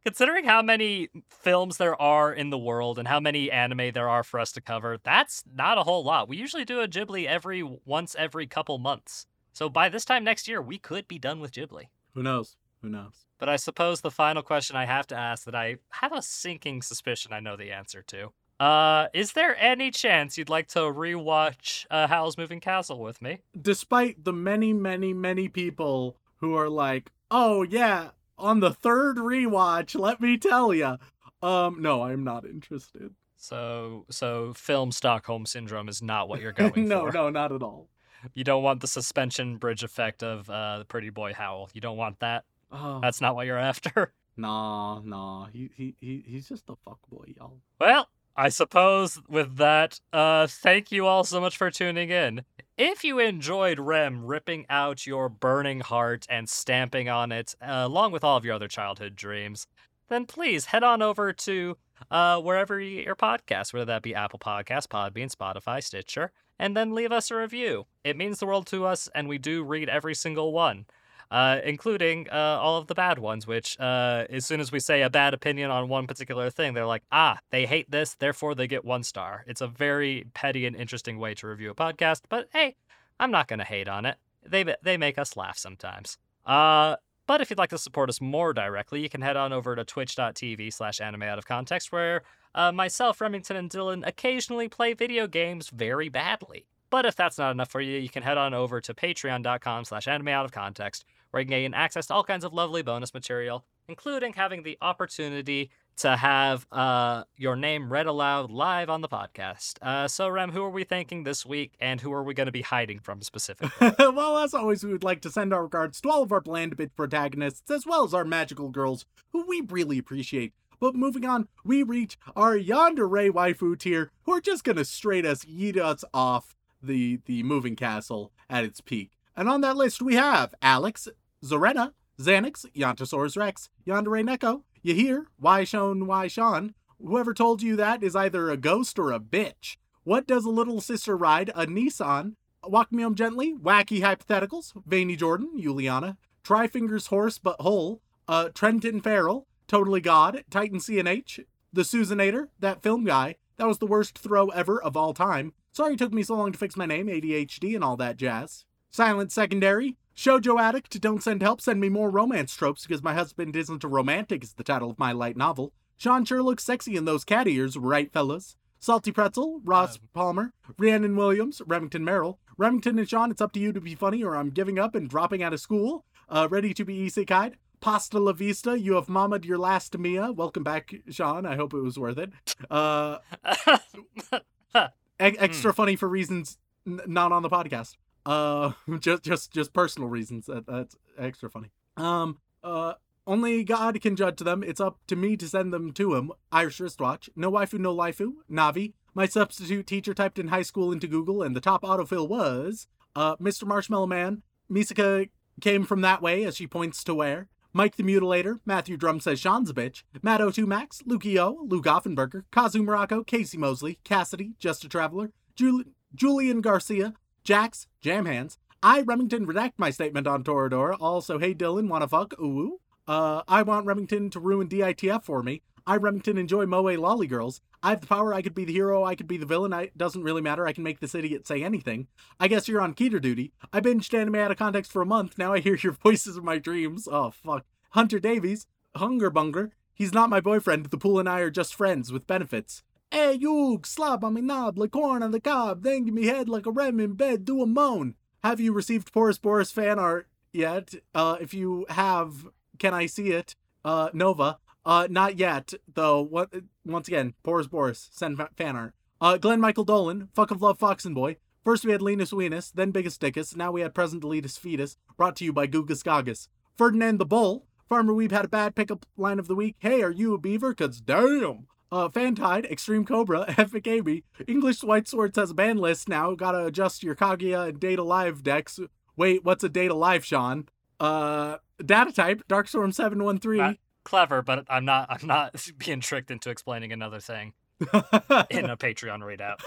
Considering how many films there are in the world and how many anime there are for us to cover, that's not a whole lot. We usually do a Ghibli every once every couple months. So by this time next year, we could be done with Ghibli. Who knows? Who knows? But I suppose the final question I have to ask that I have a sinking suspicion I know the answer to. Uh, is there any chance you'd like to rewatch uh, Howl's Moving Castle with me? Despite the many, many, many people who are like, "Oh yeah, on the third rewatch, let me tell ya." Um, no, I'm not interested. So, so film Stockholm syndrome is not what you're going <laughs> no, for. no, no, not at all. You don't want the suspension bridge effect of uh, the Pretty Boy Howl. You don't want that. Oh, That's not what you're <laughs> after. nah, nah. He, he, he, he's just a fuck boy, y'all. Well, I suppose with that, uh, thank you all so much for tuning in. If you enjoyed Rem ripping out your burning heart and stamping on it, uh, along with all of your other childhood dreams, then please head on over to uh, wherever you get your podcasts, whether that be Apple Podcasts, Podbean, Spotify, Stitcher, and then leave us a review. It means the world to us, and we do read every single one. Uh, including uh, all of the bad ones, which, uh, as soon as we say a bad opinion on one particular thing, they're like, ah, they hate this, therefore they get one star. It's a very petty and interesting way to review a podcast, but hey, I'm not going to hate on it. They, they make us laugh sometimes. Uh, but if you'd like to support us more directly, you can head on over to twitch.tv slash anime out of context, where uh, myself, Remington, and Dylan occasionally play video games very badly. But if that's not enough for you, you can head on over to patreon.com slash anime out of context, where you can gain access to all kinds of lovely bonus material, including having the opportunity to have uh, your name read aloud live on the podcast. Uh, so, Rem, who are we thanking this week, and who are we going to be hiding from specifically? <laughs> well, as always, we would like to send our regards to all of our bland bit protagonists, as well as our magical girls, who we really appreciate. But moving on, we reach our yandere waifu tier, who are just gonna straight us yeet us off the the moving castle at its peak. And on that list, we have Alex, Zorena, Xanax, Yontosaurus Rex, Yandere Neko, Yahir, Why Shone, Whoever told you that is either a ghost or a bitch. What does a little sister ride? A Nissan. Walk Me Home Gently, Wacky Hypotheticals, Veiny Jordan, Juliana, Trifingers Horse But Whole, uh, Trenton Farrell, Totally God, Titan CNH, The Susanator, that film guy. That was the worst throw ever of all time. Sorry it took me so long to fix my name, ADHD and all that jazz. Silent Secondary, Shoujo Addict, Don't Send Help, Send Me More Romance Tropes because my husband isn't a romantic is the title of my light novel. Sean sure looks sexy in those cat ears, right fellas? Salty Pretzel, Ross Um. Palmer, Rhiannon Williams, Remington Merrill. Remington and Sean, it's up to you to be funny or I'm giving up and dropping out of school. Uh, ready to be isekai'd. Pasta la vista, you have mama'd your last Mia. Welcome back, Sean. I hope it was worth it. Uh, <laughs> e- extra funny for reasons n- not on the podcast. Uh, <laughs> just just just personal reasons. That, that's extra funny. Um, uh, only God can judge them. It's up to me to send them to him. Irish wristwatch. No waifu, no lifu. Navi. My substitute teacher typed in high school into Google, and the top autofill was uh, Mr. Marshmallow Man. Misaka came from that way as she points to where. Mike the Mutilator, Matthew Drum says Sean's a bitch, Matt O2 Max, Lukio, Luke Offenberger, Kazu Morocco, Casey Mosley, Cassidy, Just a Traveler, Jul- Julian Garcia, Jax, Jam Hands. I, Remington, redact my statement on Toradora. Also, hey Dylan, wanna fuck? Ooh. Uh, I want Remington to ruin DITF for me. I, Remington, enjoy Moe Lolly Girls. I have the power, I could be the hero, I could be the villain, it doesn't really matter, I can make this idiot say anything. I guess you're on Keter duty. I binged anime out of context for a month, now I hear <laughs> your voices in my dreams. Oh, fuck. Hunter Davies, Hunger Bunger. He's not my boyfriend, the pool and I are just friends with benefits. Hey, you, slap on me knob like corn on the cob, then give me head like a rem in bed, do a moan. Have you received Porous Boris fan art yet? Uh, if you have, can I see it? Uh, Nova. Uh, not yet, though. What? Once again, Porous Boris, send fa- fan art. Uh, Glenn Michael Dolan, fuck of love, Fox and Boy. First we had Linus Weenus, then Biggest Dickus, now we had Present Deletus Fetus, brought to you by Gugas Gagas. Ferdinand the Bull, Farmer Weeb had a bad pickup line of the week. Hey, are you a beaver? Cause damn! Uh, Fantide, Extreme Cobra, <laughs> Epic Amy, English Weiss Schwarz has a ban list now. Gotta adjust your Kaguya and Date A Live decks. Wait, what's a Date A Live, Sean? Uh, Data type, Darkstorm seven one three. Right. Clever, but I'm not. I'm not <laughs> being tricked into explaining another thing <laughs> in a Patreon readout.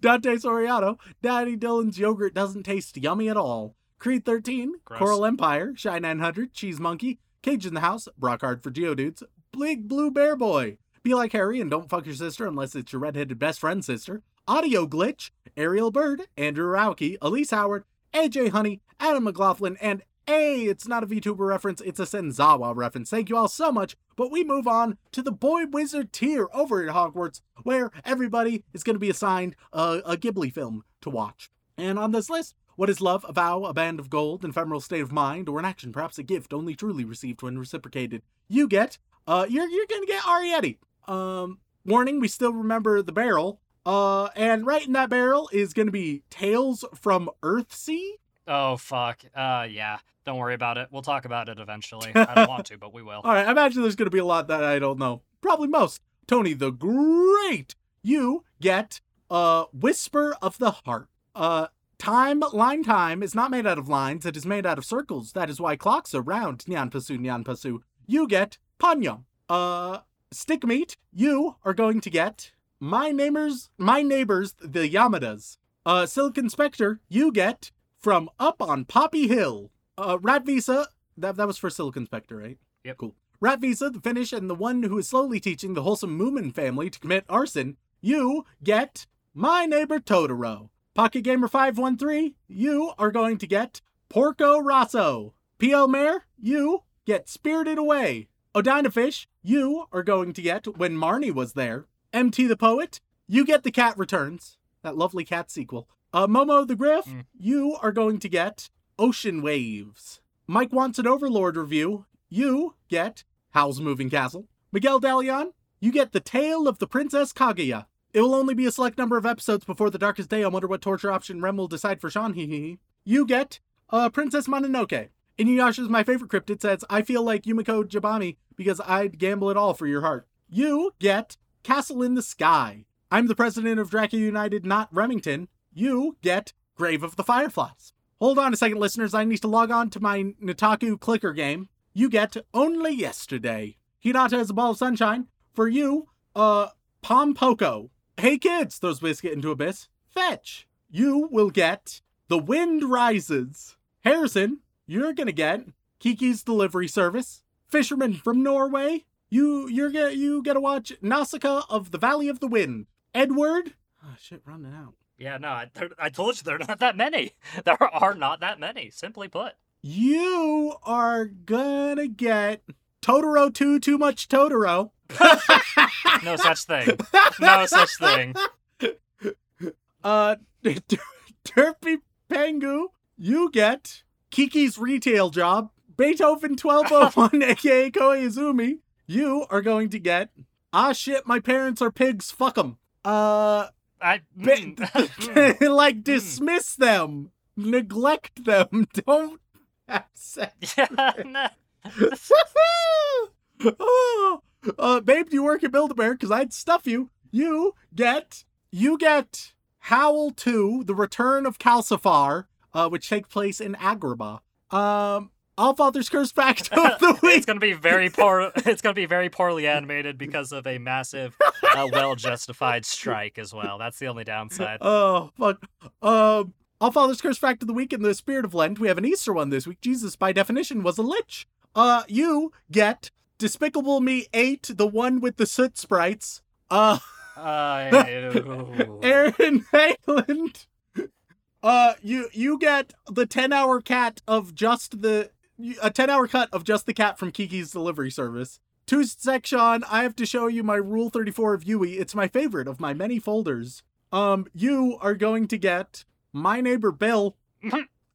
Dante Soriano, Daddy Dylan's yogurt doesn't taste yummy at all. Creed 13, Gross. Coral Empire, Shy 900, Cheese Monkey, Cage in the House, Brockard for Geodudes, Big Blue Bear Boy, Be Like Harry and Don't Fuck Your Sister Unless It's Your Redheaded Best Friend's Sister, Audio Glitch, Ariel Bird, Andrew Rauke, Elise Howard, AJ Honey, Adam McLaughlin, and Hey, it's not a VTuber reference, it's a Senzawa reference. Thank you all so much. But we move on to the Boy Wizard tier over at Hogwarts, where everybody is going to be assigned a, a Ghibli film to watch. And on this list, what is love, a vow, a band of gold, an ephemeral state of mind, or an action, perhaps a gift only truly received when reciprocated? You get, uh, you're you're gonna get Arrietty. Um, warning, we still remember the barrel. Uh, and right in that barrel is gonna be Tales from Earthsea. Oh fuck. Uh, yeah. Don't worry about it. We'll talk about it eventually. I don't want to, but we will. <laughs> All right, I imagine there's going to be a lot that I don't know. Probably most. Tony the Great. You get uh Whisper of the Heart. Uh time line time is not made out of lines, it is made out of circles. That is why clocks are round. Nyan pasu nyan pasu. You get Panyam. Uh Stick Meat, you are going to get my neighbors, my neighbors, the Yamadas. Uh, Silicon Spectre, you get from up on Poppy Hill. Uh, Rat Visa, that that was for Silicon Spectre, right? Yep. Cool. Rat Visa, the Finnish, and the one who is slowly teaching the wholesome Moomin family to commit arson. You get my neighbor Totoro. Pocket Gamer 513, you are going to get Porco Rosso. PL Mare, you get Spirited Away. Odina Fish, you are going to get When Marnie Was There. MT the Poet, you get The Cat Returns, that lovely cat sequel. Uh, Momo the Griff, Mm. you are going to get Ocean Waves. Mike Wants an Overlord review, you get Howl's Moving Castle. Miguel Dalion, you get The Tale of the Princess Kaguya. It will only be a select number of episodes before the darkest day. I wonder what torture option Rem will decide for Sean. Hee hee hee. You get uh, Princess Mononoke. Inuyasha's my favorite cryptid says, I feel like Yumeko Jabami because I'd gamble it all for your heart. You get Castle in the Sky. I'm the president of Dracula United, not Remington. You get Grave of the Fireflies. Hold on a second, listeners. I need to log on to my Nitaku clicker game. You get Only Yesterday. Hinata is a ball of sunshine. For you, uh, Pom Poko. Hey kids, throws Biscuit into Abyss. Fetch. You will get The Wind Rises. Harrison, you're gonna get Kiki's Delivery Service. Fisherman from Norway, you you're gonna you gotta watch Nausicaa of the Valley of the Wind. Edward, oh shit, running out. Yeah, no, I, I told you there are <laughs> not that many. There are not that many, simply put. You are gonna get Totoro too Too Much Totoro. <laughs> No such thing. No such thing. <laughs> Uh, Derpy Pangu, you get Kiki's retail job. Beethoven 1201, aka <laughs> Koizumi, you are going to get Ah shit, my parents are pigs, fuck them. Uh, I. Ba- <laughs> <laughs> mm, like dismiss them, neglect them, don't have sex. yeah, no. oh, uh, babe, do you work at Build-A-Bear? Because I'd stuff you. You get, you get Howl 2, The Return of Calcifer, uh, which take place in Agrabah. Um, All Father's Curse Fact of <laughs> the Week. It's gonna be very poor. It's gonna be very poorly animated because of a massive, uh, well-justified strike as well. That's the only downside. Oh, fuck. Um, All Father's Curse Fact of the Week in the Spirit of Lent. We have an Easter one this week. Jesus, by definition, was a lich. Uh, you get Despicable Me 8, the one with the soot sprites. Uh, Uh. <laughs> Aaron Hayland. Uh, you you get the ten hour cat of just the a ten hour cut of just the cat from Kiki's delivery service. To section, I have to show you my Rule Thirty Four of Yui. It's my favorite of my many folders. Um, you are going to get my neighbor Bill.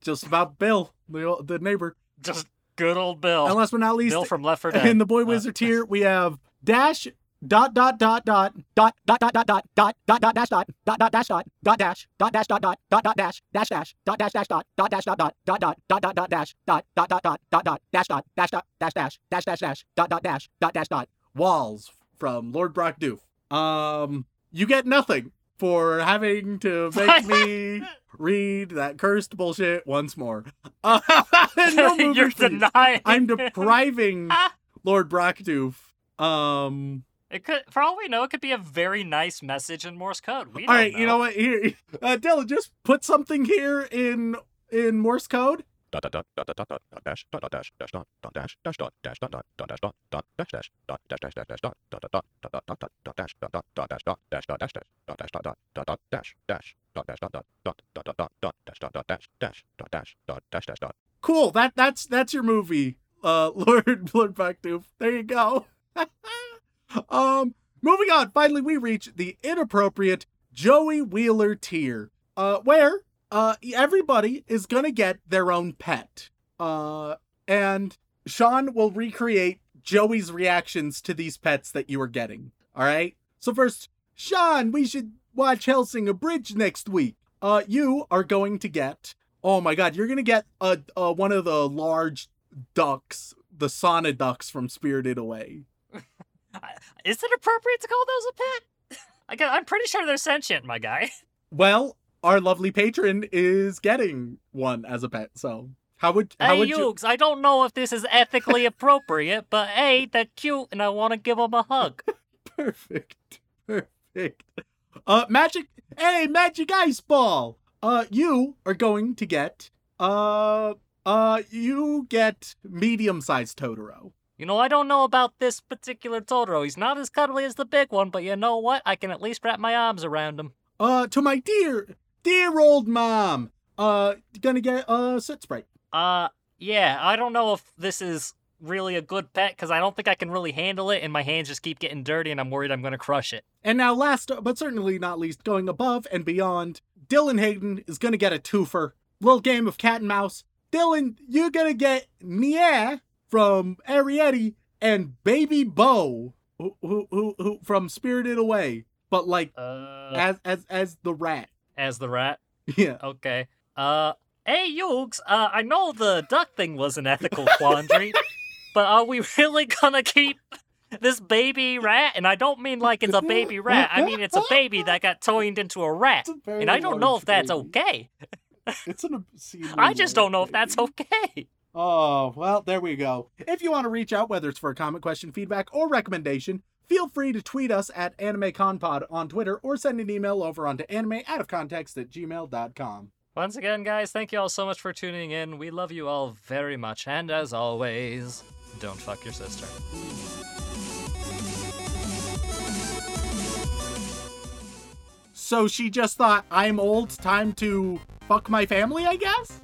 just about Bill, the the neighbor. Just good old Bill. And last but not least, Bill from Left 4 Dead. in the boy Uh, wizard <laughs> tier, we have dash dot dot dot dot dot dot dot dot dot dot dot dot dash dot dot dot dash dot dot dash dot dash dot dot dot dot dash dash dash dot dash dash dot dot dash dot dot dot dot dot dot dot dash dot dot dot dot dot dot dash dot dash dot dash dash dash dash dash dot dot dash dot dash dot walls from Lord Brock Doof. Um, you get nothing for having to make me read that cursed bullshit once more. Uh, no You're denying. I'm depriving Lord Brockdoof. Um. It could, for all we know, it could be a very nice message in Morse code. We All don't right. You know what? Here, uh, Dylan, just put something here in in Morse code. dot dot dot dot dot dot dot dot dash dot dot dash dash dot dot dash dash dot dash dot dot dot dash dot dot dash dash dot dash dash dash dash dot dot dot dot dot dot dot dot dot dash dot dot dot dash dot dash dot dash dash dot dash dot dot dot dot dash dash dot dash dot dot dot dot dot dot dot dash dot dot dash dash dot dash dot dash dash dot Cool. That that's that's your movie, uh, Lord Lord Brockdoof. There you go. Um. Moving on. Finally, we reach the inappropriate Joey Wheeler tier, uh, where uh everybody is gonna get their own pet. Uh, and Sean will recreate Joey's reactions to these pets that you are getting. All right. So first, Sean, we should watch Helsing Bridge next week. Uh, you are going to get. Oh my God, you're gonna get a, a one of the large ducks, the Sauna ducks from Spirited Away. Is it appropriate to call those a pet? <laughs> I got, I'm pretty sure they're sentient, my guy. <laughs> Well, our lovely patron is getting one as a pet, so How would how Hey, would you? I don't know if this is ethically <laughs> appropriate, but hey, they're cute and I want to give them a hug. Perfect. Perfect. Uh, magic. Hey, magic ice ball. Uh, you are going to get. Uh, uh, you get medium-sized Totoro. You know, I don't know about this particular Totoro. He's not as cuddly as the big one, but you know what? I can at least wrap my arms around him. Uh, to my dear, dear old mom. Uh, gonna get uh soot sprite. Uh, yeah, I don't know if this is really a good pet because I don't think I can really handle it, and my hands just keep getting dirty, and I'm worried I'm gonna crush it. And now, last but certainly not least, going above and beyond, Dylan Hayden is gonna get a twofer. Little game of cat and mouse. Dylan, you're gonna get Nia from Arrietty and Baby Bo, who, who, who, who from Spirited Away, but like Uh, as as as the rat. as the rat. Yeah. Okay. Uh, hey, Yugs, uh, I know the duck thing was an ethical quandary, <laughs> but are we really gonna keep this baby rat? And I don't mean like it's a baby rat. I mean it's a baby that got turned into a rat. And I don't know if that's okay. It's an obscene. <laughs> I just don't know if that's okay. Oh, well, there we go. If you want to reach out, whether it's for a comment, question, feedback, or recommendation, feel free to tweet us at AnimeConPod on Twitter or send an email over onto animeoutofcontext at gmail.com. Once again, guys, thank you all so much for tuning in. We love you all very much. And as always, don't fuck your sister. So she just thought, I'm old, time to fuck my family, I guess?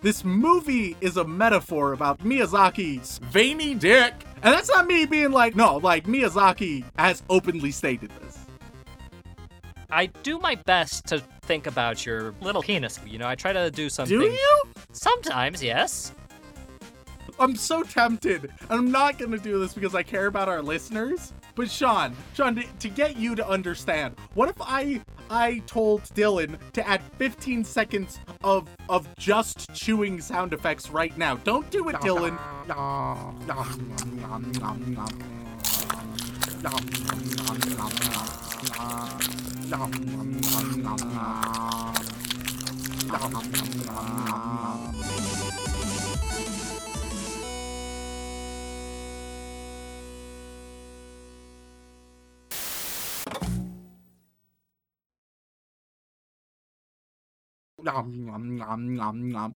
This movie is a metaphor about Miyazaki's veiny dick. And that's not me being like, no, like Miyazaki has openly stated this. I do my best to think about your little penis. You know, I try to do something. Do you? Sometimes, yes. I'm so tempted. And I'm not going to do this because I care about our listeners. But Sean, Sean, to, to get you to understand, what if I I told Dylan to add 15 seconds of of just chewing sound effects right now? Don't do it, Dylan. 啱啱啱啱啱